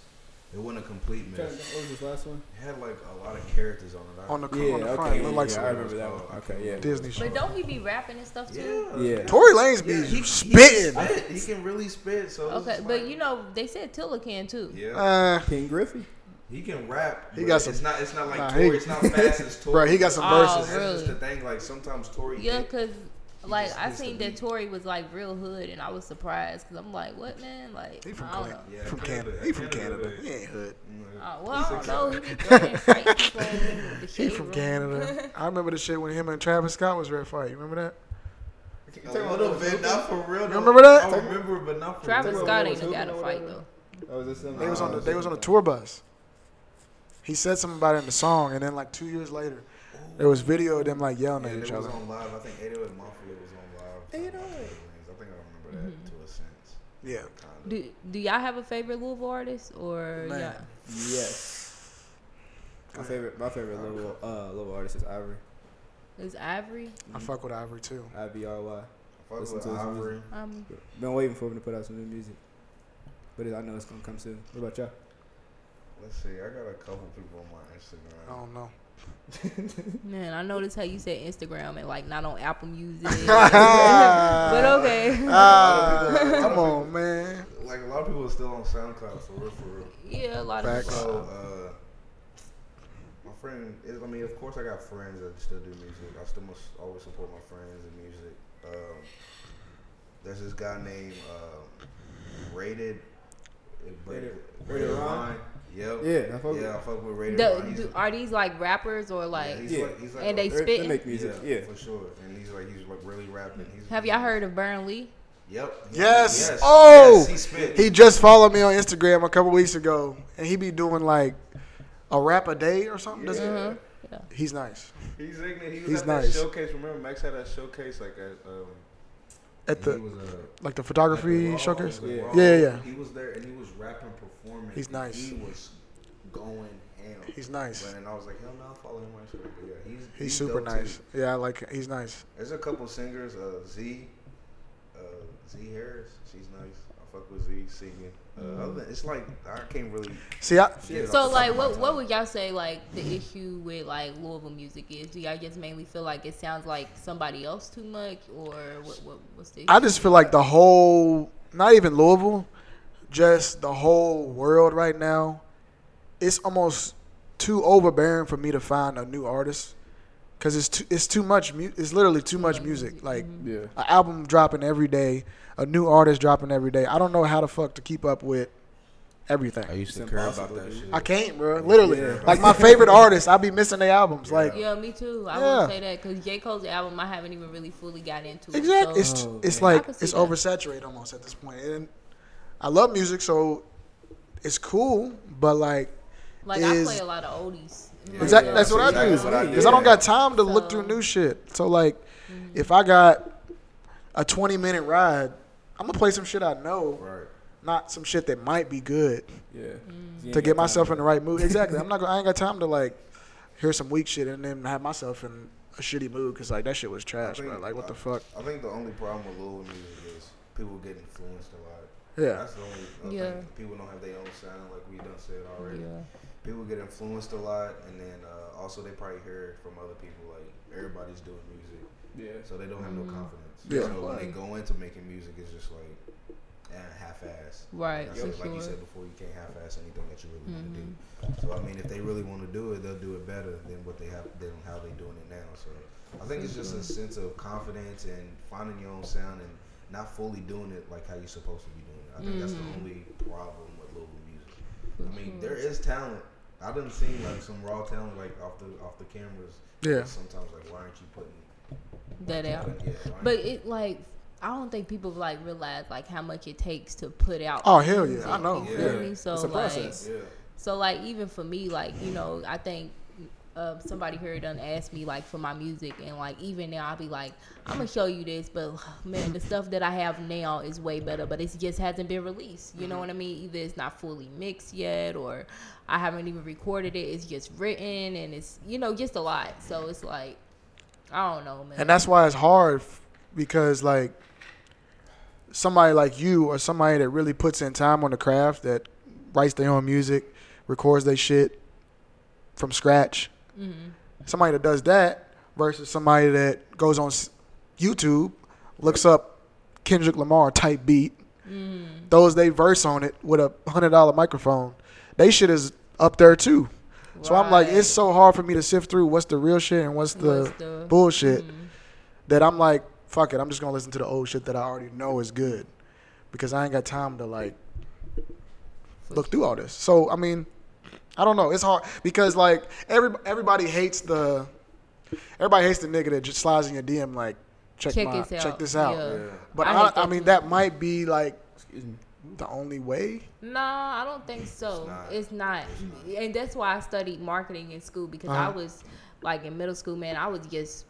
It wasn't a complete miss.
What was his last one?
It had like a lot of characters on it. I-
On the
Yeah,
on the front,
okay,
it looked like
yeah, I remember that one. Okay, yeah.
Disney shit.
But don't he be rapping and stuff too?
yeah,
Yeah.
Tory Lanez be
Yeah, he- he
spitting.
can spit. He can really spit. So
Okay, but
like-
you know they said Tiller can too.
yeah,
Uh,
King Griffey.
He can rap.
He got some-
It's not. It's not like
Nah,
Tory.
he-
it's not fast as [laughs] Tory.
Bro, he got some
Oh,
verses.
That's just the thing. Like sometimes Tory.
Yeah, cause like
just
I
hits
seen that
beat.
Tory was like real hood, and I was surprised because I'm like, what man? Like
He from
I don't
Canada.
know.
Yeah,
from
Canada.
Canada. He from
Canada,
Canada. He ain't hood. Mm-hmm.
Oh, well, I don't know. He be [laughs] joining fights from
He from. Canada. [laughs] I remember the shit when him and Travis Scott was ready fight. You remember that?
A little bit, not for real. though.
remember that?
I remember, but not for
Travis
real.
Scott ain't
was
got a fight though.
Oh, was this?
They was on oh,
the
they was on a tour bus. He said something about it in the song, and then like two years later, there was video of them like yelling
Yeah,
at
it was on live. I think 808 Mafia was on live.
808.
I think I remember that to a sense.
Yeah.
Kind of.
Do Do y'all have a favorite Louisville artist or
Man.
yeah?
Yes. My favorite, my favorite little, uh, little artist is Ivory.
Is Ivory?
I fuck with Ivory too.
I V R Y.
Fuck
Listen
with
to his
Ivory.
Um,
Been waiting for him to put out some new music, but I know it's gonna come soon. What about y'all?
Let's see. I got a couple people on my Instagram.
I don't know. [laughs]
man, I noticed how you said Instagram and like not on Apple Music. [laughs] [laughs] but okay.
Ah,
A lot of people-
come on, man.
Like a lot of people are still on SoundCloud for real, for real.
yeah, a lot of people.
So, uh, my friend, is, I mean, of course, I got friends that still do music. I still must always support my friends in music. Um, there's this guy named um, Rated. but-
Rated- Rated Ron?
Yep.
Yeah, I fuck with-
yeah, I fuck with Rated
Do-
Ron. He's
do-
a-
are these like rappers or
yeah,
like?
he's
Yeah.
like, he's like
And
a-
they
They-
spitting?
They make music. Yeah.
for sure. And he's like, he's like really rapping. He's,
Have y'all heard of Burn Lee?
Yep.
Yes.
Yes.
Oh!
Yes, he spit.
He just followed me on Instagram a couple weeks ago, and he be doing like a rap a day or something. doesn't he?
Yeah.
Yeah.
He's nice.
He's ignorant. He was
He's
at
nice.
that showcase. Remember, Max had that showcase like at um.
At
he
the
was, uh,
like the
at
photography
the
showcase.
Yeah.
Yeah, yeah, yeah.
He was there and he was rapping, performing.
He's nice.
He was going ham.
He's nice.
And I was like, hell no, I'll follow him on Instagram. But yeah, he's
He's super
dope, too.
nice. Yeah, I like. He's nice.
There's a couple singers. Uh, Z, uh, Z Harris. She's nice. I fuck with Z singing. Uh, other than, it's like I can't really.
See, I,
get
So like,
top of my
what what would y'all say like the issue with like Louisville music is? Do y'all just mainly feel like it sounds like somebody else too much, or what what what's the?
I just feel like the whole, not even Louisville, just the whole world right now, it's almost too overbearing for me to find a new artist because it's too, it's too much. Mu- it's literally too much music. Like
Yeah.
an album dropping every day, a new artist dropping every day. I don't know how the fuck to keep up with everything.
I used to care about that shit.
I can't, bro. Literally,
Yeah.
like my favorite artists, I be missing their albums. Like
Yeah, me too. I
Yeah.
would say that because J Cole's album, I haven't even really fully got into. It.
Exactly,
So,
it's
Oh,
it's
man.
like
I can see
it's
that.
oversaturated almost at this point. And I love music, so it's cool. But like,
like I play a lot of oldies.
Yeah.
exactly,
Yeah,
that's what I
exactly
do
what I do.
because I don't got time to look through new shit. So like, if I got a twenty minute ride, I'm gonna play some shit I know,
Right.
not some shit that might be good.
Yeah.
Mm.
You
to get myself in the right mood. Exactly. [laughs] I'm not. I ain't got time to like hear some weak shit and then have myself in a shitty mood because like that shit was trash,
I think-
bro. Like what the fuck?
I think the only problem with Louisville music is people get influenced a lot.
Yeah.
That's the only. I
Yeah.
think people don't have their own sound, like we done said already.
Yeah.
People get influenced a lot, and then uh, also they probably hear from other people. Like everybody's doing music,
Yeah.
so they don't have no
Mhm.
confidence.
Yeah.
So when they go into making music, it's just like eh, half-ass.
Right,
Like, I
for
said, like you said before, you can't half-ass anything that you really want to do. So I mean, if they really want to do it, they'll do it better than what they have than how they're doing it now. So I think it's just a sense of confidence and finding your own sound and not fully doing it like how you're supposed to be doing it. I think that's the
Mhm.
only problem with local music.
For
I mean,
sure.
there is talent. I didn't see like some raw talent like off the off the cameras.
Yeah.
Sometimes like, why aren't you putting
that out.
Yeah,
But it like I don't think people like realize like how much it takes to put out.
Oh, hell yeah,
music,
I know.
You feel
Yeah.
me? So
It's a
like,
process.
yeah.
so like even for me, like you know, I think uh, somebody here done asked me like for my music, and like even now I'll be like, I'm gonna show you this, but man, the stuff that I have now is way better, but it just hasn't been released. You know
Mm-hmm.
what I mean? Either it's not fully mixed yet, or I haven't even recorded it. It's just written, and it's you know just a lot. So it's like I don't know, man.
And that's why it's hard f- because like somebody like you or somebody that really puts in time on the craft that writes their own music, records their shit from scratch.
Mhm.
Somebody that does that versus somebody that goes on YouTube, looks up Kendrick Lamar type beat,
Mm.
throws they verse on it with a hundred dollar microphone. They shit is up there too. So I'm like, it's so hard for me to sift through what's the real shit and what's the
What's the-
bullshit
Mhm.
that I'm like, fuck it, I'm just gonna listen to the old shit that I already know is good. Because I ain't got time to like look through all this. So I mean, I don't know. It's hard because like every everybody hates the everybody hates the nigga that just slides in your DM like check,
Check
my
this out.
check this out.
Yeah.
Yeah.
But
I
I, I, mean that might be like
Excuse me.
the only way.
Nah, I don't think so.
not.
It's not. And that's why I studied marketing in school because I
Uh-huh.
was like in middle school, man, I was just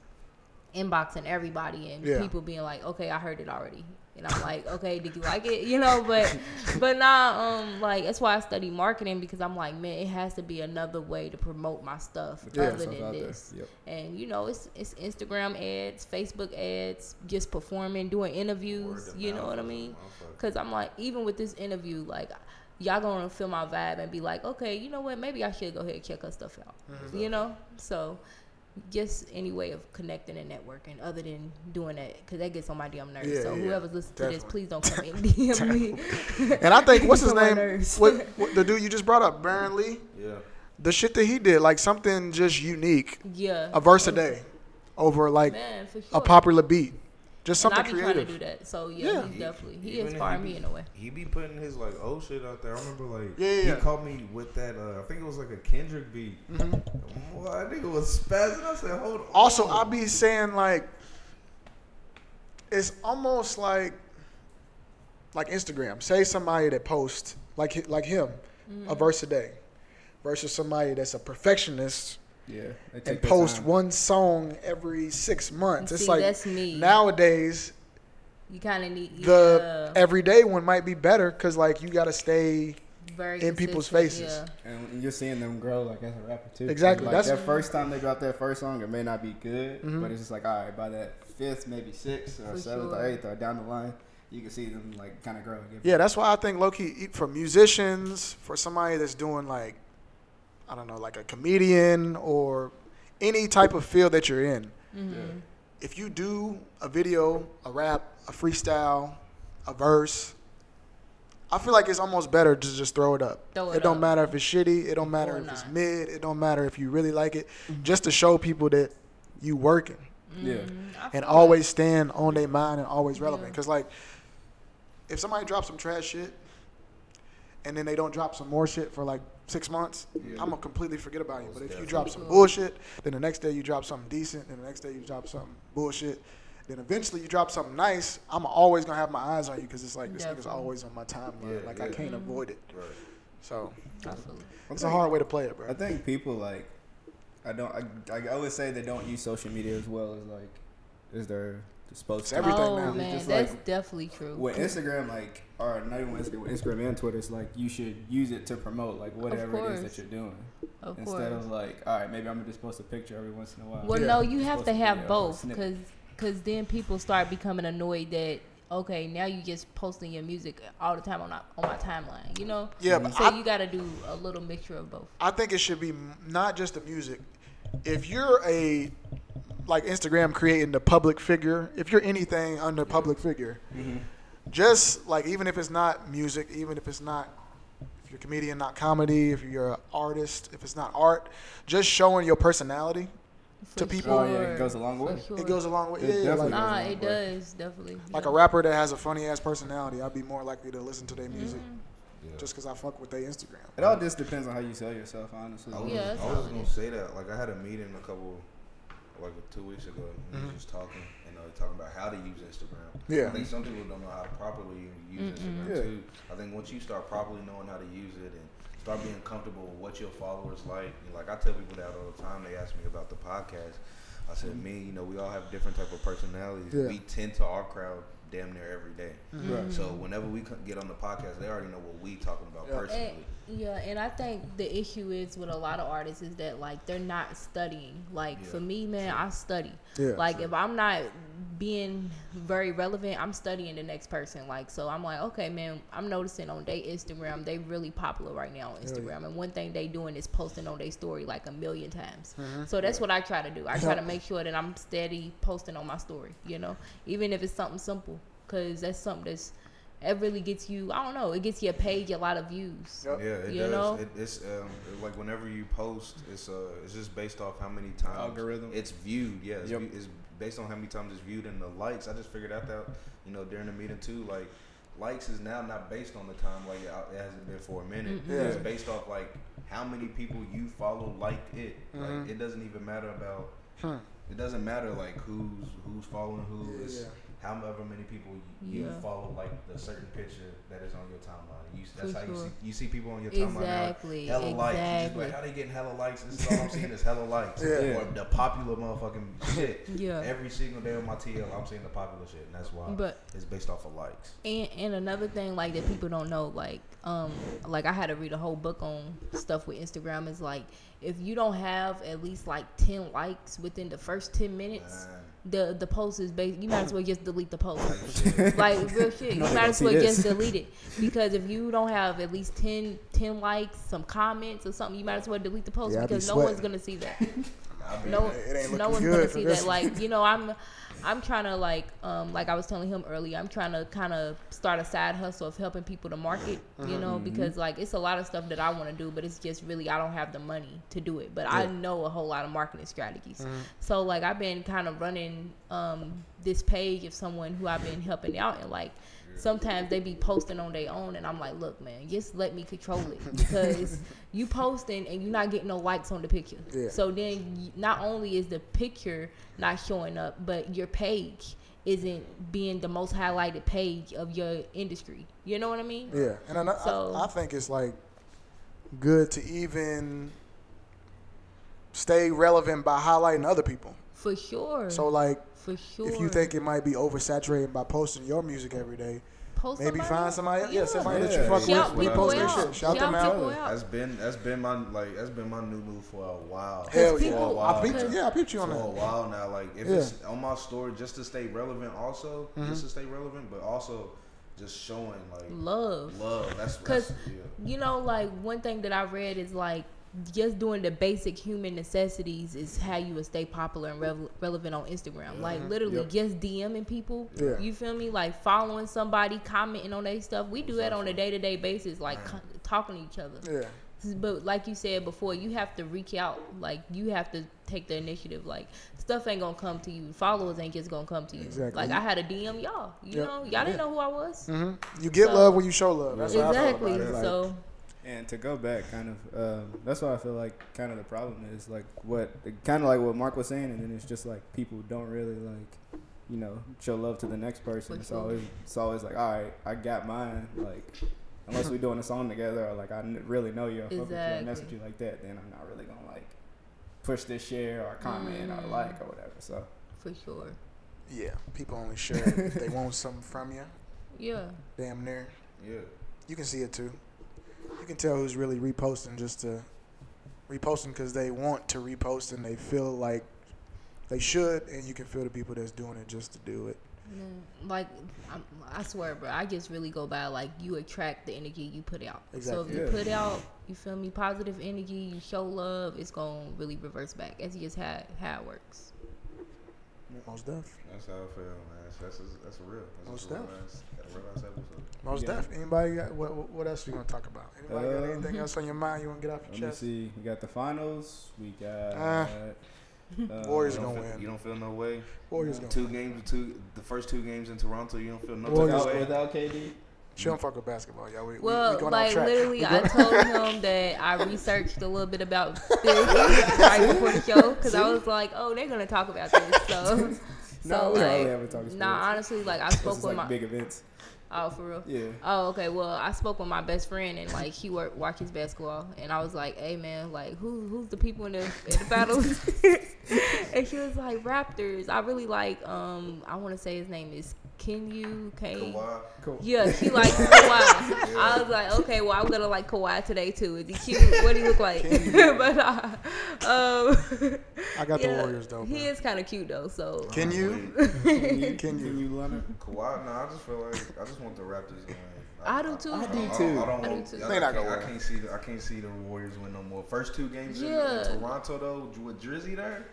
inboxing everybody and
Yeah.
people being like, "Okay, I heard it already." And I'm like, "Okay, did you like it?" You know, but but nah, um like that's why I study marketing because I'm like, man, it has to be another way to promote my stuff
Yeah.
other than this.
Yep.
And you know, it's it's Instagram ads, Facebook ads, just performing, doing interviews,
Word of
you know what I mean?
motherfucker.
Cause I'm like, even with this interview, like, y'all gonna feel my vibe and be like, okay, you know what? Maybe I should go ahead and check her stuff out. You know? So, just any way of connecting and networking other than doing that, cause that gets on my damn nerves.
Yeah,
so
yeah,
whoever's listening to this, please don't come and [laughs] DM me. [laughs]
And I think what's [laughs] his name? What, what the dude you just brought up, Baron Lee.
Yeah.
The shit that he did, like something just unique,
yeah.
a verse a day, over like
Man, sure.
a popular beat, just
and I
something
be trying to
creative.
do that. So yeah,
Yeah.
he's definitely he
Even
inspired
be-
me in a way.
He be putting his like old shit out there. I remember like
Yeah, yeah,
he
yeah.
called me with that. Uh, I think it was like a Kendrick beat.
Mhm.
Well, that nigga was spazzing. I said, hold on.
Also, I be saying like, it's almost like, like Instagram. Say somebody that posts like like him,
Mm-hmm.
a verse a day, versus somebody that's a perfectionist
Yeah.
And post
time.
one song every six months. It's
See,
like
that's me.
nowadays
You kind of need
the
yeah,
everyday one might be better because like you got to stay.
very
in people's faces.
Yeah.
And you're seeing them grow like as a rapper too.
Exactly,
Like
that's-
that first time they drop their first song, it may not be good,
Mhm.
but it's just like all right, by that fifth, maybe sixth or
For
seventh or eighth or down the line, you can see them like kind of grow.
Yeah, that's why I think Loki for musicians, for somebody that's doing like, I don't know, like a comedian or any type of field that you're in.
Mhm.
If you do a video, a rap, a freestyle, a verse, I feel like it's almost better to just throw it up.
Throw
it
it
don't
up.
matter if it's shitty. It don't matter
Or
if it's mid. It don't matter if you really like it. Just to show people that you working
Yeah.
Mhm,
and
feel
always stand on their mind and always relevant.
Yeah.
Because like, if somebody drops some trash shit, and then they don't drop some more shit for like six months,
Yeah.
I'm gonna completely forget about you. But if you drop some bullshit, then the next day you drop something decent, and the next day you drop something bullshit. Then eventually you drop something nice. I'm always gonna have my eyes on you because it's like this nigga's always on my timeline.
Yeah,
like I can't avoid it.
Right.
So
I feel it.
it's a hard way to play it, bro.
I think people like, I don't. I, I always say they don't use social media as well as like, is they're supposed
It's
to.
everything
oh
now.
man,
Just
that's
like-
definitely true.
With Instagram, like, or not even with Instagram, with Instagram and Twitter, it's like you should use it to promote like whatever it is that you're doing,
of
instead
course.
of like, all right, maybe I'm gonna just post a picture every once in a while.
Well,
Yeah.
no, you
It's
have to have both because because then people start becoming annoyed that okay now you just posting your music all the time on my, on my timeline, you know.
yeah, but
So
I,
you got to do a little mixture of both.
I think it should be not just the music. If you're a like Instagram creating the public figure, if you're anything under public figure,
Mm-hmm.
just like even if it's not music, even if it's not if you're a comedian, not comedy, if you're an artist, if it's not art, just showing your personality,
For
To people-
Oh yeah, it goes a long way.
sure.
it goes a long way.
It
Yeah, yeah,
definitely
like,
goes a
Nah,
long
it
way.
does definitely.
like
yeah.
a rapper that has a funny ass personality, I'd be more likely to listen to their music
Mhm.
Yeah.
just because I fuck with their Instagram.
It all just depends on how you sell yourself, honestly.
I was,
Yeah,
I was just gonna say that. Like I had a meeting a couple, like two weeks ago. And we
Mhm.
was just talking and uh, talking about how to use Instagram.
Yeah.
I think some people don't know how to properly use
Mm-mm.
Instagram
Yeah.
too. I think once you start properly knowing how to use it and start being comfortable with what your followers like, and like I tell people that all the time. They ask me about the podcast. I said, me, you know, we all have different type of personalities.
Yeah.
We tend to our crowd damn near every day. Mm-hmm.
Right.
So whenever we get on the podcast, they already know what we talking about
Yeah.
personally.
And, yeah, and I think the issue is with a lot of artists is that like they're not studying. Like
Yeah,
for me, man,
true.
I study.
Yeah.
Like
True.
if I'm not being very relevant, I'm studying the next person. Like so, I'm like, okay, man, I'm noticing on their Instagram, they really popular right now on
Hell yeah.
Instagram, and one thing they doing is posting on their story like a million times.
Mhm.
So that's what I try to do. I try to make sure that I'm steady posting on my story. You know, even if it's something simple, because that's something that's it really gets you. I don't know. It gets your page a lot of views.
Yep.
Yeah, it
You
does.
know?
It, it's um, like whenever you post, it's uh, it's just based off how many times
Algorithm.
it's viewed. Yeah, it's,
Yep.
view- it's based on how many times it's viewed and the likes. I just figured out that you know during the meeting too, like likes is now not based on the time like it, it hasn't been for a minute.
Mm-mm.
It's based off like how many people you follow liked it.
Mhm.
Like it doesn't even matter about.
Hmm.
It doesn't matter like who's who's following who.
Yeah,
It's
yeah.
However many people you, you
Yeah.
follow like the certain picture that is on your timeline. You, that's
For
how you see you see people on your timeline now.
Exactly.
Hella likes. Just like, how they getting hella likes? This is all I'm seeing is hella likes.
Yeah.
Or the popular motherfucking shit.
Yeah.
Every single day on my TL, I'm seeing the popular shit, and that's why
But
it's based off of likes.
and and another thing like that people don't know, like um like I had to read a whole book on stuff with Instagram is like if you don't have at least like ten likes within the first ten minutes,
Man,
the the post is based. You might as well just delete the post. [laughs]
like
real shit. You might as well just delete it because if you don't have at least 10, 10 likes, some comments or something, you might as well delete the post
Yeah, I be
because no one's gonna see that. [laughs]
I mean,
No, no one's
good
gonna see that. Like you know, I'm I'm trying to like um like I was telling him earlier. I'm trying to kind of start a side hustle of helping people to market. You know,
Mm-hmm.
because like it's a lot of stuff that I want to do, but it's just really I don't have the money to do it. But I know a whole lot of marketing strategies.
Mm-hmm.
So like I've been kind of running um this page of someone who I've been helping out and like sometimes they be posting on their own and I'm like, look man, just let me control it [laughs] because you posting and you're not getting no likes on the picture.
Yeah.
So then not only is the picture not showing up, but your page isn't being the most highlighted page of your industry. You know what I mean?
Yeah, and I,
So-
I, I think it's like good to even stay relevant by highlighting other people.
For sure.
So like,
for sure.
if you think it might be oversaturated by posting your music every day,
Post
maybe find somebody, else. yeah, somebody that you fuck
Shout
with,
people
repost their
out.
shit, shout, them
Shout
out.
people out.
That's been that's been my like that's been my new move for a while.
Hell
Cause
yeah,
people-
I peeped,
Cause-
yeah, I peeped you on
for
on
a
that.
while now. Like if
Yeah.
it's on my story, just to stay relevant, also
Mhm.
just to stay relevant, but also just showing like
love.
love. That's
Cause
yeah.
you know, like one thing that I read is like just doing the basic human necessities is how you would stay popular and revel- relevant on Instagram. Like literally
Yep.
just DMing people.
Yeah.
You feel me? Like following somebody, commenting on their stuff. We do that on a day to day basis, like talking to each other.
Yeah,
But like you said before, you have to reach out. Like you have to take the initiative. Like stuff ain't gonna come to you. Followers ain't just gonna come to you.
Exactly.
Like I had a DM y'all. You
Yep.
know, y'all didn't know who I was.
hmm You get
So-
love when you show love. That's what I feel
exactly.
about it.
Like-
So
And to go back, kind of, um, that's why I feel like kind of the problem is like what, kind of like what Mark was saying, and then it's just like people don't really like, you know, show love to the next person.
For
It's always, it's always like, all right, I got mine. Like, unless we're doing a song together, or like I n- really know you, or fuck with you, or mess with you like that, then I'm not really gonna like push this share or comment or
Mm.
like or whatever. So
for sure.
Yeah, people only [laughs] share if they want something from you.
Yeah.
Damn near.
Yeah.
You can see it too. You can tell who's really reposting just to reposting because they want to repost and they feel like they should, and you can feel the people that's doing it just to do it.
Mm, Like I'm, I swear, bro, I just really go by like you attract the energy you put out. So
Exactly.
if you
Yeah.
put out, you feel me, positive energy, you show love, it's gonna really reverse back. That's just how how it works.
Most def.
That's how I feel, man. That's that's, that's real. That's
Most
a real
def.
ass, got a real ass episode.
Most
Yeah.
def. Anybody got what? what- What else you gonna talk about? Anybody got
Uh,
anything else on your mind you want to get off your chest? [laughs]
let me see. We got the finals. We got.
Ah.
uh,
Warriors gonna
feel,
win.
you don't feel no way.
Warriors gonna.
Two games, two the first two games in Toronto. You don't feel no
Warriors
type of
without,
way.
without KD.
She don't fuck with basketball, y'all. We, we-
Well,
we going
like literally,
We
I told him that I researched a little bit about this [laughs] right before the show because I was like, oh, they're gonna talk about this. So, [laughs]
No,
so
we
like,
sports.
nah, honestly, like I spoke with
like
my
big events.
oh for real.
Yeah.
Oh, okay. Well, I spoke with my best friend and like he work watches basketball, and I was like, "Hey, man, like who who's the people in the in the battles?" [laughs] and she was like, "Raptors." I really like. Um, I want to say his name is Kenyu K.
Kawhi.
Cool.
Yeah, she [laughs] likes Kawhi. I was like, okay, well, I'm gonna like Kawhi today too. Is he cute? What do he look like? [laughs] but uh, um,
I got the Warriors though.
He
bro.
is kind of cute though. So
Can you?
Can [laughs] you?
Can you?
Can you, Leonard?
Kawhi, no, I just feel like I just want the Raptors to win.
I do too.
I
I
do
don't,
too.
I don't,
I do
want,
too.
I,
They not
can't,
gonna
I can't see the I can't see the Warriors win no more. First two games in,
Yeah.
in Toronto though with Drizzy there.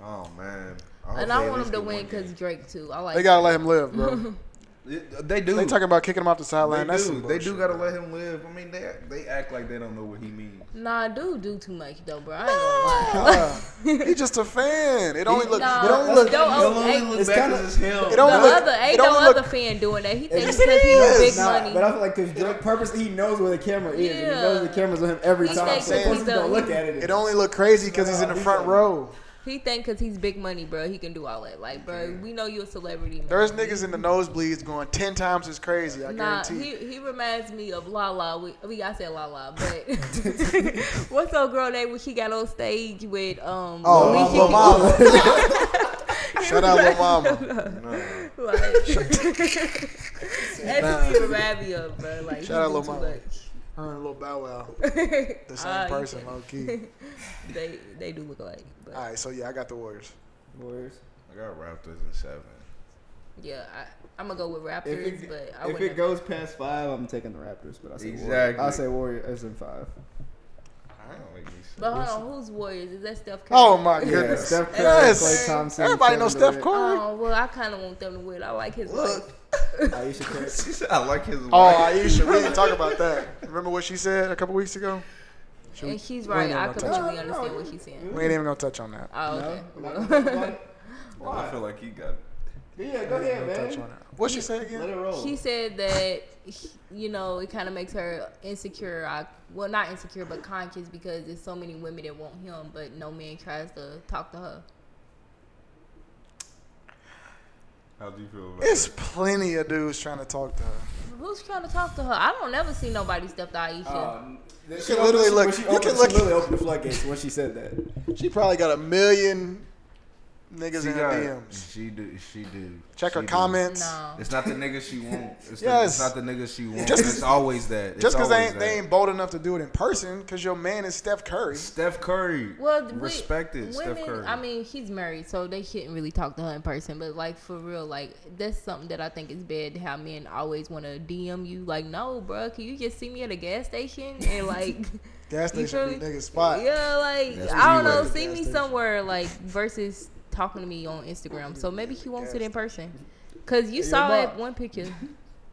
Oh man. Hope
and I want him to win because
game.
Drake too. I like.
They gotta let him live, bro. [laughs]
They do.
they talking about kicking him off the sideline.
They
That's
do.
some
They do gotta
bro.
let him live. I mean, they they act like they don't know what he means.
Nah, dude, do too much though, bro. I ain't gonna [laughs] lie.
Nah, he just a fan. It only look.
Nah,
it only look.
don't-
He'll
oh,
only look
it's
back
kinda-
as him.
It
The
don't look-
other ain't no
only look-
other fan doing that. He thinks
It's-
because he's
is.
big
Nah,
money.
But I feel like because Drake purposely he knows where the camera is, and he
Yeah.
knows the camera's on him every
He
time. So
that
of course
he's
he's gonna
the-
look at it.
It only look crazy because he's in the front row.
He think because he's big money, bro, he can do all that. Like, bro, we know you a celebrity. Man.
There's niggas in the nosebleeds going ten times as crazy. I
Nah,
guarantee.
he, he reminds me of Lala. We, we I said Lala, but [laughs] what's old girl name when she got on stage with um?
Oh,
Alicia
Lil
Keys?
Mama. [laughs] Shout out Lil Mama.
No.
Like, [laughs] that's what he remind me of, bro. Like, he
Shout out
do
Lil Mama.
much.
Her and Lil Bow Wow, the same
you
person,
can-
low key.
They they do look alike. But
All right, so yeah, I got the Warriors.
Warriors.
I got Raptors in seven.
yeah, I, I'm gonna go with Raptors,
If it,
but I
if it goes past five, I'm taking the Raptors. But I say
Exactly.
Warriors. I say Warriors in five.
I don't like these.
but hold on, who's Warriors? Is that Steph Curry?
Oh my
Yeah,
goodness.
Steph Curry,
yes.
Klay Thompson,
Everybody knows Steph Curry.
Oh well, I kind of want them to win. I like his
Look.
wife. [laughs]
Ayesha Curry. [laughs]
she said I like his.
Oh,
wife.
Ayesha, we didn't talk about [laughs] that. Remember what she said a couple weeks ago? She-
And she's
we
right. I
gonna
completely
it.
understand
No,
what he's saying.
We ain't even gonna touch on that.
Oh, okay.
we're not gonna talk about it.
I feel like he got.
Yeah, go ahead,
We'll touch
man.
on that. What she say
Let it roll.
She said that you know it kind of makes her insecure. I, well, not insecure, but conscious because there's so many women that want him, but no man tries to talk to her.
How do you feel about
It's
that?
plenty of dudes trying to talk to her.
Who's trying to talk to her? I don't never see nobody step to Ayesha.
Um,
You
she
can literally
opened-
look-
when She
you can
she
look-
literally opened the floodgates when she said that.
She probably got a million niggas
She
in her
got-
DMs.
She do. She do.
Check
She
her
do.
comments.
no.
It's not the niggas she want. It's, the,
Yes.
it's not the niggas she want.
Just-
it's always that. It's
Just because they
always
ain't, they ain't bold enough to do it in person, because your man is Steph Curry.
Steph Curry.
Well, we-
respected
women,
Steph Curry.
I mean, he's married, so they shouldn't really talk to her in person. But like for real, like that's something that I think is bad. How men always want to DM you, like, no, bro, can you just see me at a gas station [laughs] and like.
Gas station be
feel me?
niggas spot.
Yeah, like I don't know. See me
station.
somewhere like versus talking to me on Instagram. So maybe he wants
Gas
it in person. Cause you
Hey,
saw
that
one picture.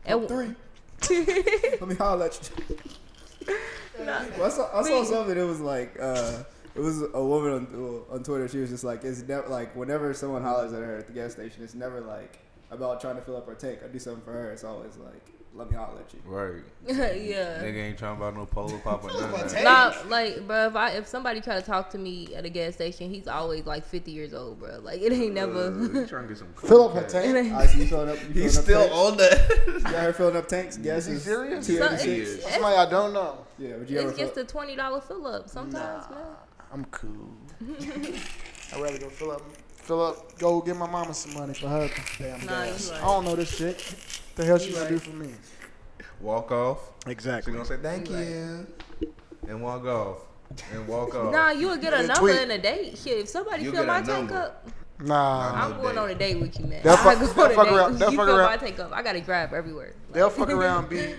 At-
three. [laughs] Let me holler at you. Well, I saw, I saw something. It was like uh, it was a woman on, on Twitter. She was just like, it's never like whenever someone hollers at her at the gas station, it's never like about trying to fill up her tank. I do something for her. It's always like, let me holler at you.
Right. [laughs]
yeah.
Nigga ain't trying about no polo pop or nothing.
Nah, like, bro, if I if somebody try to talk to me at a gas station, he's always like 50 years old, bro. Like, it ain't never.
Uh, he trying to get some.
Fill up her
cash.
tank.
I see you filling up. You filling
He's
up
still
tanks?
on that. [laughs]
You got her filling up tanks. Gas
he
is
serious?
T
So
eighty
it's, it's,
Somebody I don't know.
Yeah, would you ever
it's
fill?
just a twenty dollar fill up sometimes, man.
I'm cool. [laughs] I'd rather go fill up, fill up, go get my mama some money for her damn
Nah,
gas.
right.
I don't know this shit. The hell she
You
gonna do for me?
Walk off. Exactly. She
Exactly.
gonna say thank
You right.
you, and walk off, and walk off.
Nah, you would get a
Then
number
tweet.
and a date. Shit, if somebody
You
fill
get
my
a
tank
number.
up,
Nah.
Nah.
I'm going
date.
on a date with you, man.
They'll
I
fuck-
go
they'll
on a
fuck
date.
around- they'll
you
fuck
fill
around.
my tank up. I gotta drive everywhere.
They'll fuck around, [laughs] be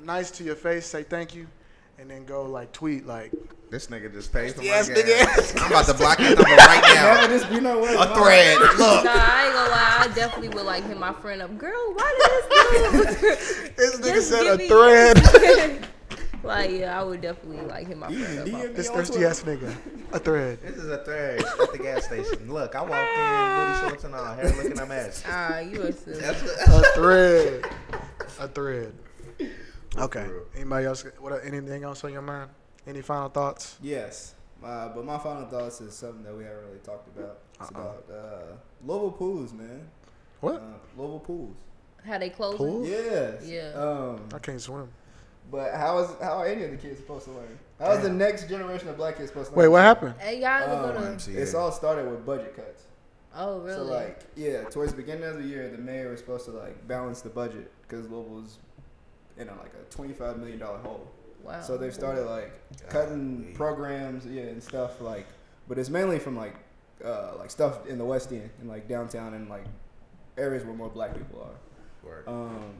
nice to your face, say thank you, and then go like tweet like,
This nigga just paid for
Yes,
my
nigga.
gas. I'm about to block his number right [laughs]
Never
now.
just you know what?
A thread. Look.
Nah, I ain't gonna lie. I definitely would like hit my friend up. Girl, why did this dude? [laughs]
this nigga
Just
said a
me-
thread. [laughs]
like, yeah, I would definitely like hit my friend
can
up.
This thirsty ass nigga. A thread.
This is a thread at the gas station. Look, I walked in, booty shorts and all, hair looking a mess.
Ah, you are silly.
A thread. A thread. Okay. Anybody else? What? Anything else on your mind? Any final thoughts?
Yes, uh, but my final thoughts is something that we haven't really talked about. It's
Uh-uh.
about uh, Louisville pools, man.
What?
Uh, Louisville pools.
How they closing?
Pool?
Yeah.
Yeah.
Um,
I can't swim.
but how is how are any of the kids supposed to learn? How is the next generation of black kids supposed to learn?
Wait,
learn?
what happened?
Hey, y'all ever go
Um,
to?
It's all started with budget cuts.
Oh, really?
So like, yeah, towards the beginning of the year, the mayor was supposed to like balance the budget because Louisville was in a, like a twenty-five million dollar hole.
wow.
So they've started like cutting
Golly.
programs, yeah, and stuff like, but it's mainly from like, uh, like stuff in the West End and like downtown and like areas where more black people are.
Word.
Um,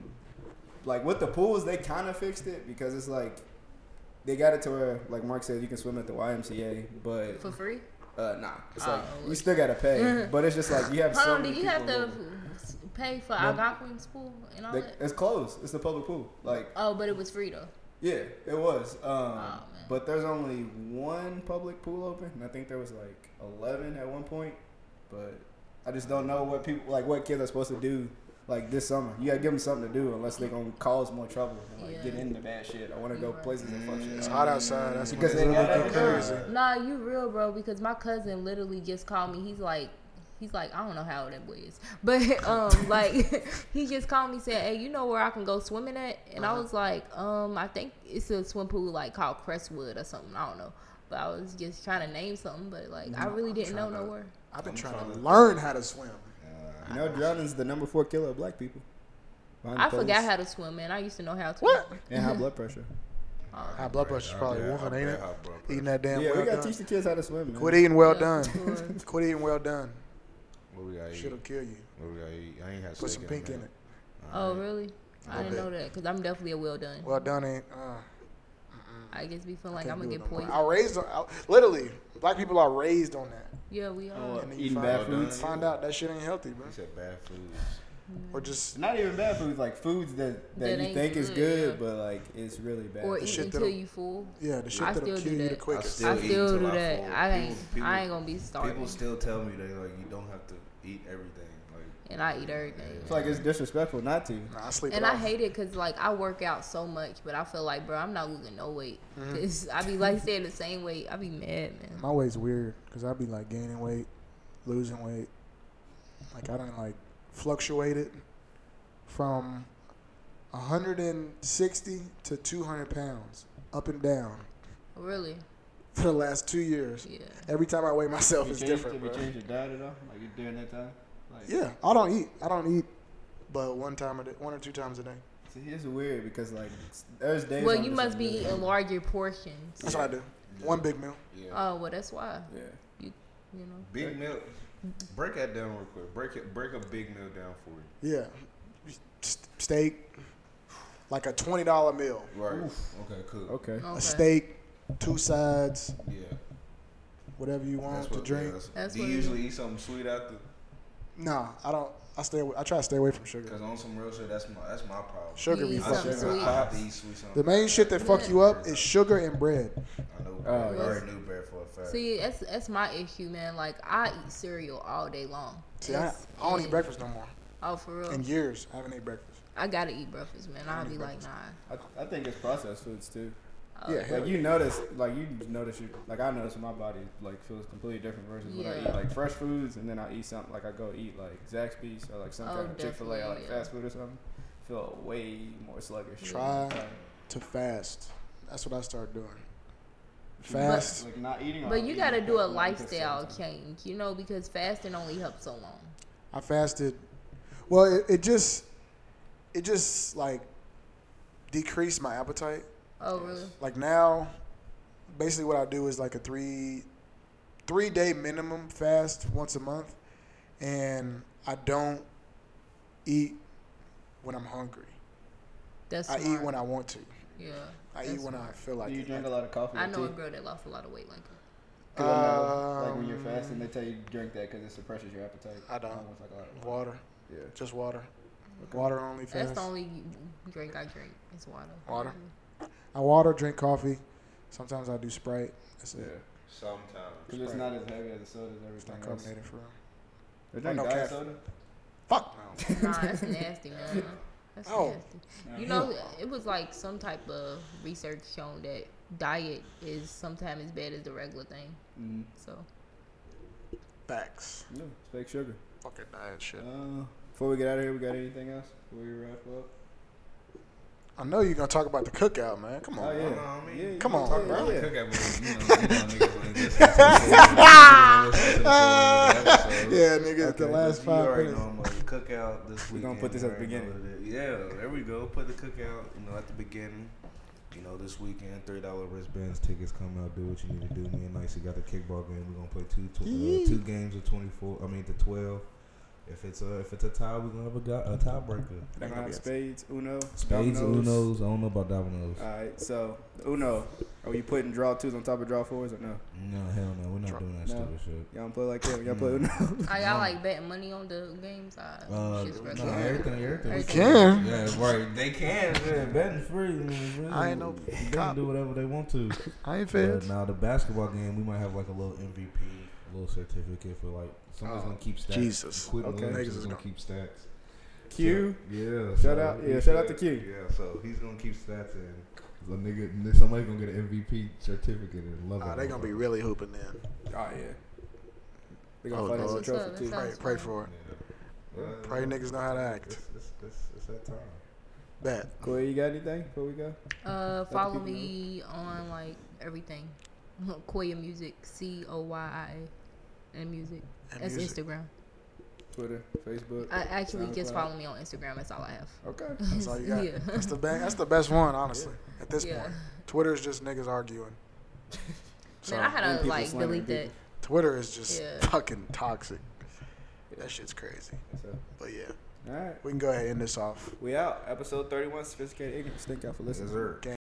like with the pools, they kind of fixed it because it's like they got it to where, like Mark said, you can swim at the YMCA, but
for free.
uh, nah, it's
Oh,
like you still gotta pay. [laughs] but it's just like you have
Hold
so
on,
many
do you have to
in Louisville.
Pay for
No.
Algonquin's pool and all
They,
that?
it's closed. It's the public pool. Like
Oh, but it was free though.
yeah, it was. Um,
Oh, man.
but there's only one public pool open, and I think there was like eleven at one point. But I just don't know what people like what kids are supposed to do like this summer. You gotta give them something to do unless they're gonna cause more trouble and like
Yeah.
get into bad shit. I want to go
Right.
places and fuck shit.
It's hot outside. That's
Because
because
they got
looking crazy.
Nah, you real, bro. Because my cousin literally just called me. He's like, he's like, I don't know how old that boy is, [laughs] but um, [laughs] like [laughs] he just called me saying, "Hey, you know where I can go swimming at?" And I was like, um, I think it's a swim pool like called Crestwood or something. I don't know. But I was just trying to name something, but like I really didn't know
to-
nowhere.
I've been trying
trying
to
to-
learn how to swim.
You know, drowning's the number four killer of black people. Behind the
I forgot how to swim, man. I used to know how to.
What?
and high blood pressure.
High blood pressure's probably
Yeah,
one, ain't it?
high blood pressure.
Eating that damn
yeah,
well
we gotta
done.
teach the kids how to swim. Man.
Quit eating well
Yeah,
done. Quit eating well done.
What we got?
Shit'll kill you.
What we got? Eat? I ain't had
Put some pink in
a
it.
Oh, really? I
Little
didn't know that because I'm definitely a well done.
Well done ain't. Uh,
I just be feeling
I
like I'm gonna get
it no more.
poisoned.
I raised on, I, literally. Black people are raised on that.
Yeah, we are.
Oh,
And then you
eating
find
bad
out-
foods.
Find out that shit ain't healthy, bro.
He said bad foods.
Or just
Not even bad foods, like foods that, that,
That
you
ain't
think is
good,
good,
yeah.
but like it's really bad.
or eat until you full.
yeah, the shit
I
that'll
still
kill
do
you the
that.
quickest.
still
I
eat
still do
I
that.
fall.
I ain't.
People- people-
I ain't gonna be starving.
People still tell me they like you don't have to eat everything. Like
and I eat everything.
It's like it's disrespectful not to.
Nah, I sleep
And I
off.
hate it because like I work out so much, but I feel like, bro, I'm not losing no weight.
Mm-hmm.
'Cause I be like staying the same weight. I be mad, man.
My weight's weird because I be like gaining weight, losing weight. Like I don't like fluctuated from 160 to 200 pounds, up and down
Really?
For [laughs] the last two years.
Yeah.
Every time I weigh myself,
Have
it's
you
different,
Have you
bro.
changed your diet at all? Like during that time? Like,
Yeah, I don't eat. I don't eat, but one time a day, one or two times a day.
See, it's weird because like there's days.
Well,
I'm
you must be eating
hungry.
larger portions.
That's what I do. One big meal.
yeah,
Oh well, that's why.
Yeah.
You you know.
big meal. Break that down real quick. Break it. Break a big meal down for you.
Yeah, S- steak, like a twenty dollar meal.
Right. Okay. Cool.
Okay.
Okay.
A steak, two sides,
Yeah.
whatever you want
That's
to
what.
drink.
Yeah, that's,
That's
do you usually eat something sweet after?
Nah, I don't. I stay. Away, I try to stay away from sugar.
Cause on some real shit, that's my that's my problem.
Sugar
You
be
eat
fucking
something
up.
sweet.
I have to eat sweet something.
The main shit that fuck you up is sugar and bread.
I know.
Oh,
I
yes.
already knew bread for a fact.
See, that's that's my issue, man. Like I eat cereal all day long.
See, I, I don't eat breakfast no more.
Oh, for real?
In years, I haven't ate breakfast.
I gotta eat breakfast, man. I'll be like, nah.
I, I think it's processed foods too.
Yeah, hell
Like you notice, like you notice, you like I notice my body like feels completely different versus when I eat like fresh foods, and then I eat something like I go eat like Zaxby's or like some
Oh,
kind of Chick Fil A or like
yeah.
fast food or something. Feel way more sluggish.
Try
Like,
To fast. That's what I started doing.
But-
Fast.
like not eating.
But you gotta do a
like, not eating at the same
lifestyle change, you know, because fasting only helps so long.
I fasted. Well, it, it just, it just like decreased my appetite.
Oh, really?
Like now, basically what I do is like a three, three day minimum fast once a month, and I don't eat when I'm hungry.
That's
I
smart.
eat when I want to.
Yeah.
I eat when I feel like
Do you
it.
drink a lot of coffee?
I
or
know a girl that lost a lot of weight like that.
'Cause I know, like when you're
Um,
fasting, they tell you to drink that because it suppresses your appetite.
I don't.
Almost like a lot of-
water,
Yeah.
just water. Water only Fast.
That's the only drink I drink. It's water.
Water? I water, drink coffee. Sometimes I do Sprite. That's
Yeah.
it.
Sometimes.
Because it's not as heavy as the sodas.
It's not
Everything else.
carbonated for real.
They drink
no
diet
caffeine.
soda.
Fuck no. [laughs]
Nah, that's nasty, man. [laughs] That's
Oh.
nasty. You know, it was like some type of research shown that diet is sometimes as bad as the regular thing.
Mm.
So
Facts.
Yeah, it's fake sugar.
Fucking diet shit.
Uh, before we get out of here, we got anything else? Before we wrap up?
I know you're gonna talk about the cookout, man. Come on.
Oh,
bro.
yeah.
know I mean?
yeah
Come on,
yeah,
bro.
yeah.
Cookout, but you know, you know, niggas ain't [laughs] listen to the-
Yeah,
Yeah,
nigga,
Okay,
the last five
already
minutes.
know I'm like cookout this
We
weekend.
gonna put this at the beginning.
what it is. Yeah, there we go. Put the cookout, you know, at the beginning. You know, this weekend, three dollar wristbands tickets come out. Do what you need to do. Me and Nicey got the kickball game. We're gonna play two tw- uh, two games of twenty four. I mean, the twelve. If it's a if it's a tie, we're gonna have a, go- a tiebreaker.
They're gonna have spades, Uno,
Spades,
dominoes.
Unos. I don't know about dominoes.
All right, so Uno, are you putting draw twos on top of draw fours or no?
no, hell no. We're not
Drop-
doing that
No.
stupid shit.
Y'all don't play like that. Y'all play. Uno. [laughs]
are y'all like betting money on the games? Uh,
Uh,
shit's
no,
regular.
everything, everything.
You
can.
Yeah, right. They can. Yeah, betting free. I, really,
I ain't no
They can do whatever they want to. [laughs]
I ain't
But now the basketball game, we might have like a little MVP, a little certificate for like somebody's
Oh,
gonna keep stats.
Jesus.
Quentin
Okay.
Williams
Niggas
is
is
gonna
gonna-
keep stats.
Q.
So, yeah.
Shout
so
out- yeah, shout out to Q.
Yeah, so he's gonna keep stats and the nigga, somebody's gonna get an MVP certificate and love
Ah,
it.
they gonna be really hooping then.
Oh yeah. They gonna
Oh,
fight us a trophy too.
Pray, pray for it.
Yeah.
Pray niggas know how to act.
It's, it's, it's, it's that time.
Bet.
Corey, you got anything before we go?
Uh,
the
follow
people
me on like everything. [laughs] Coyia Music, C O Y I A, and music.
And
That's
music.
Instagram.
Twitter, Facebook.
I actually just
SoundCloud.
follow me on Instagram. That's all I have.
Okay. [laughs]
That's all you got.
yeah.
That's the best. That's the best one, honestly. At this
Yeah.
point, Twitter is just niggas arguing. [laughs] So
Man, I had
And
to
people
like
slandering
delete that.
Twitter is just
Yeah.
fucking toxic. That shit's crazy.
So,
But yeah,
all right.
we can go ahead and end this off.
We out. Episode 31, Sophisticated Ignorance. Thank y'all for listening.
Yes, sir.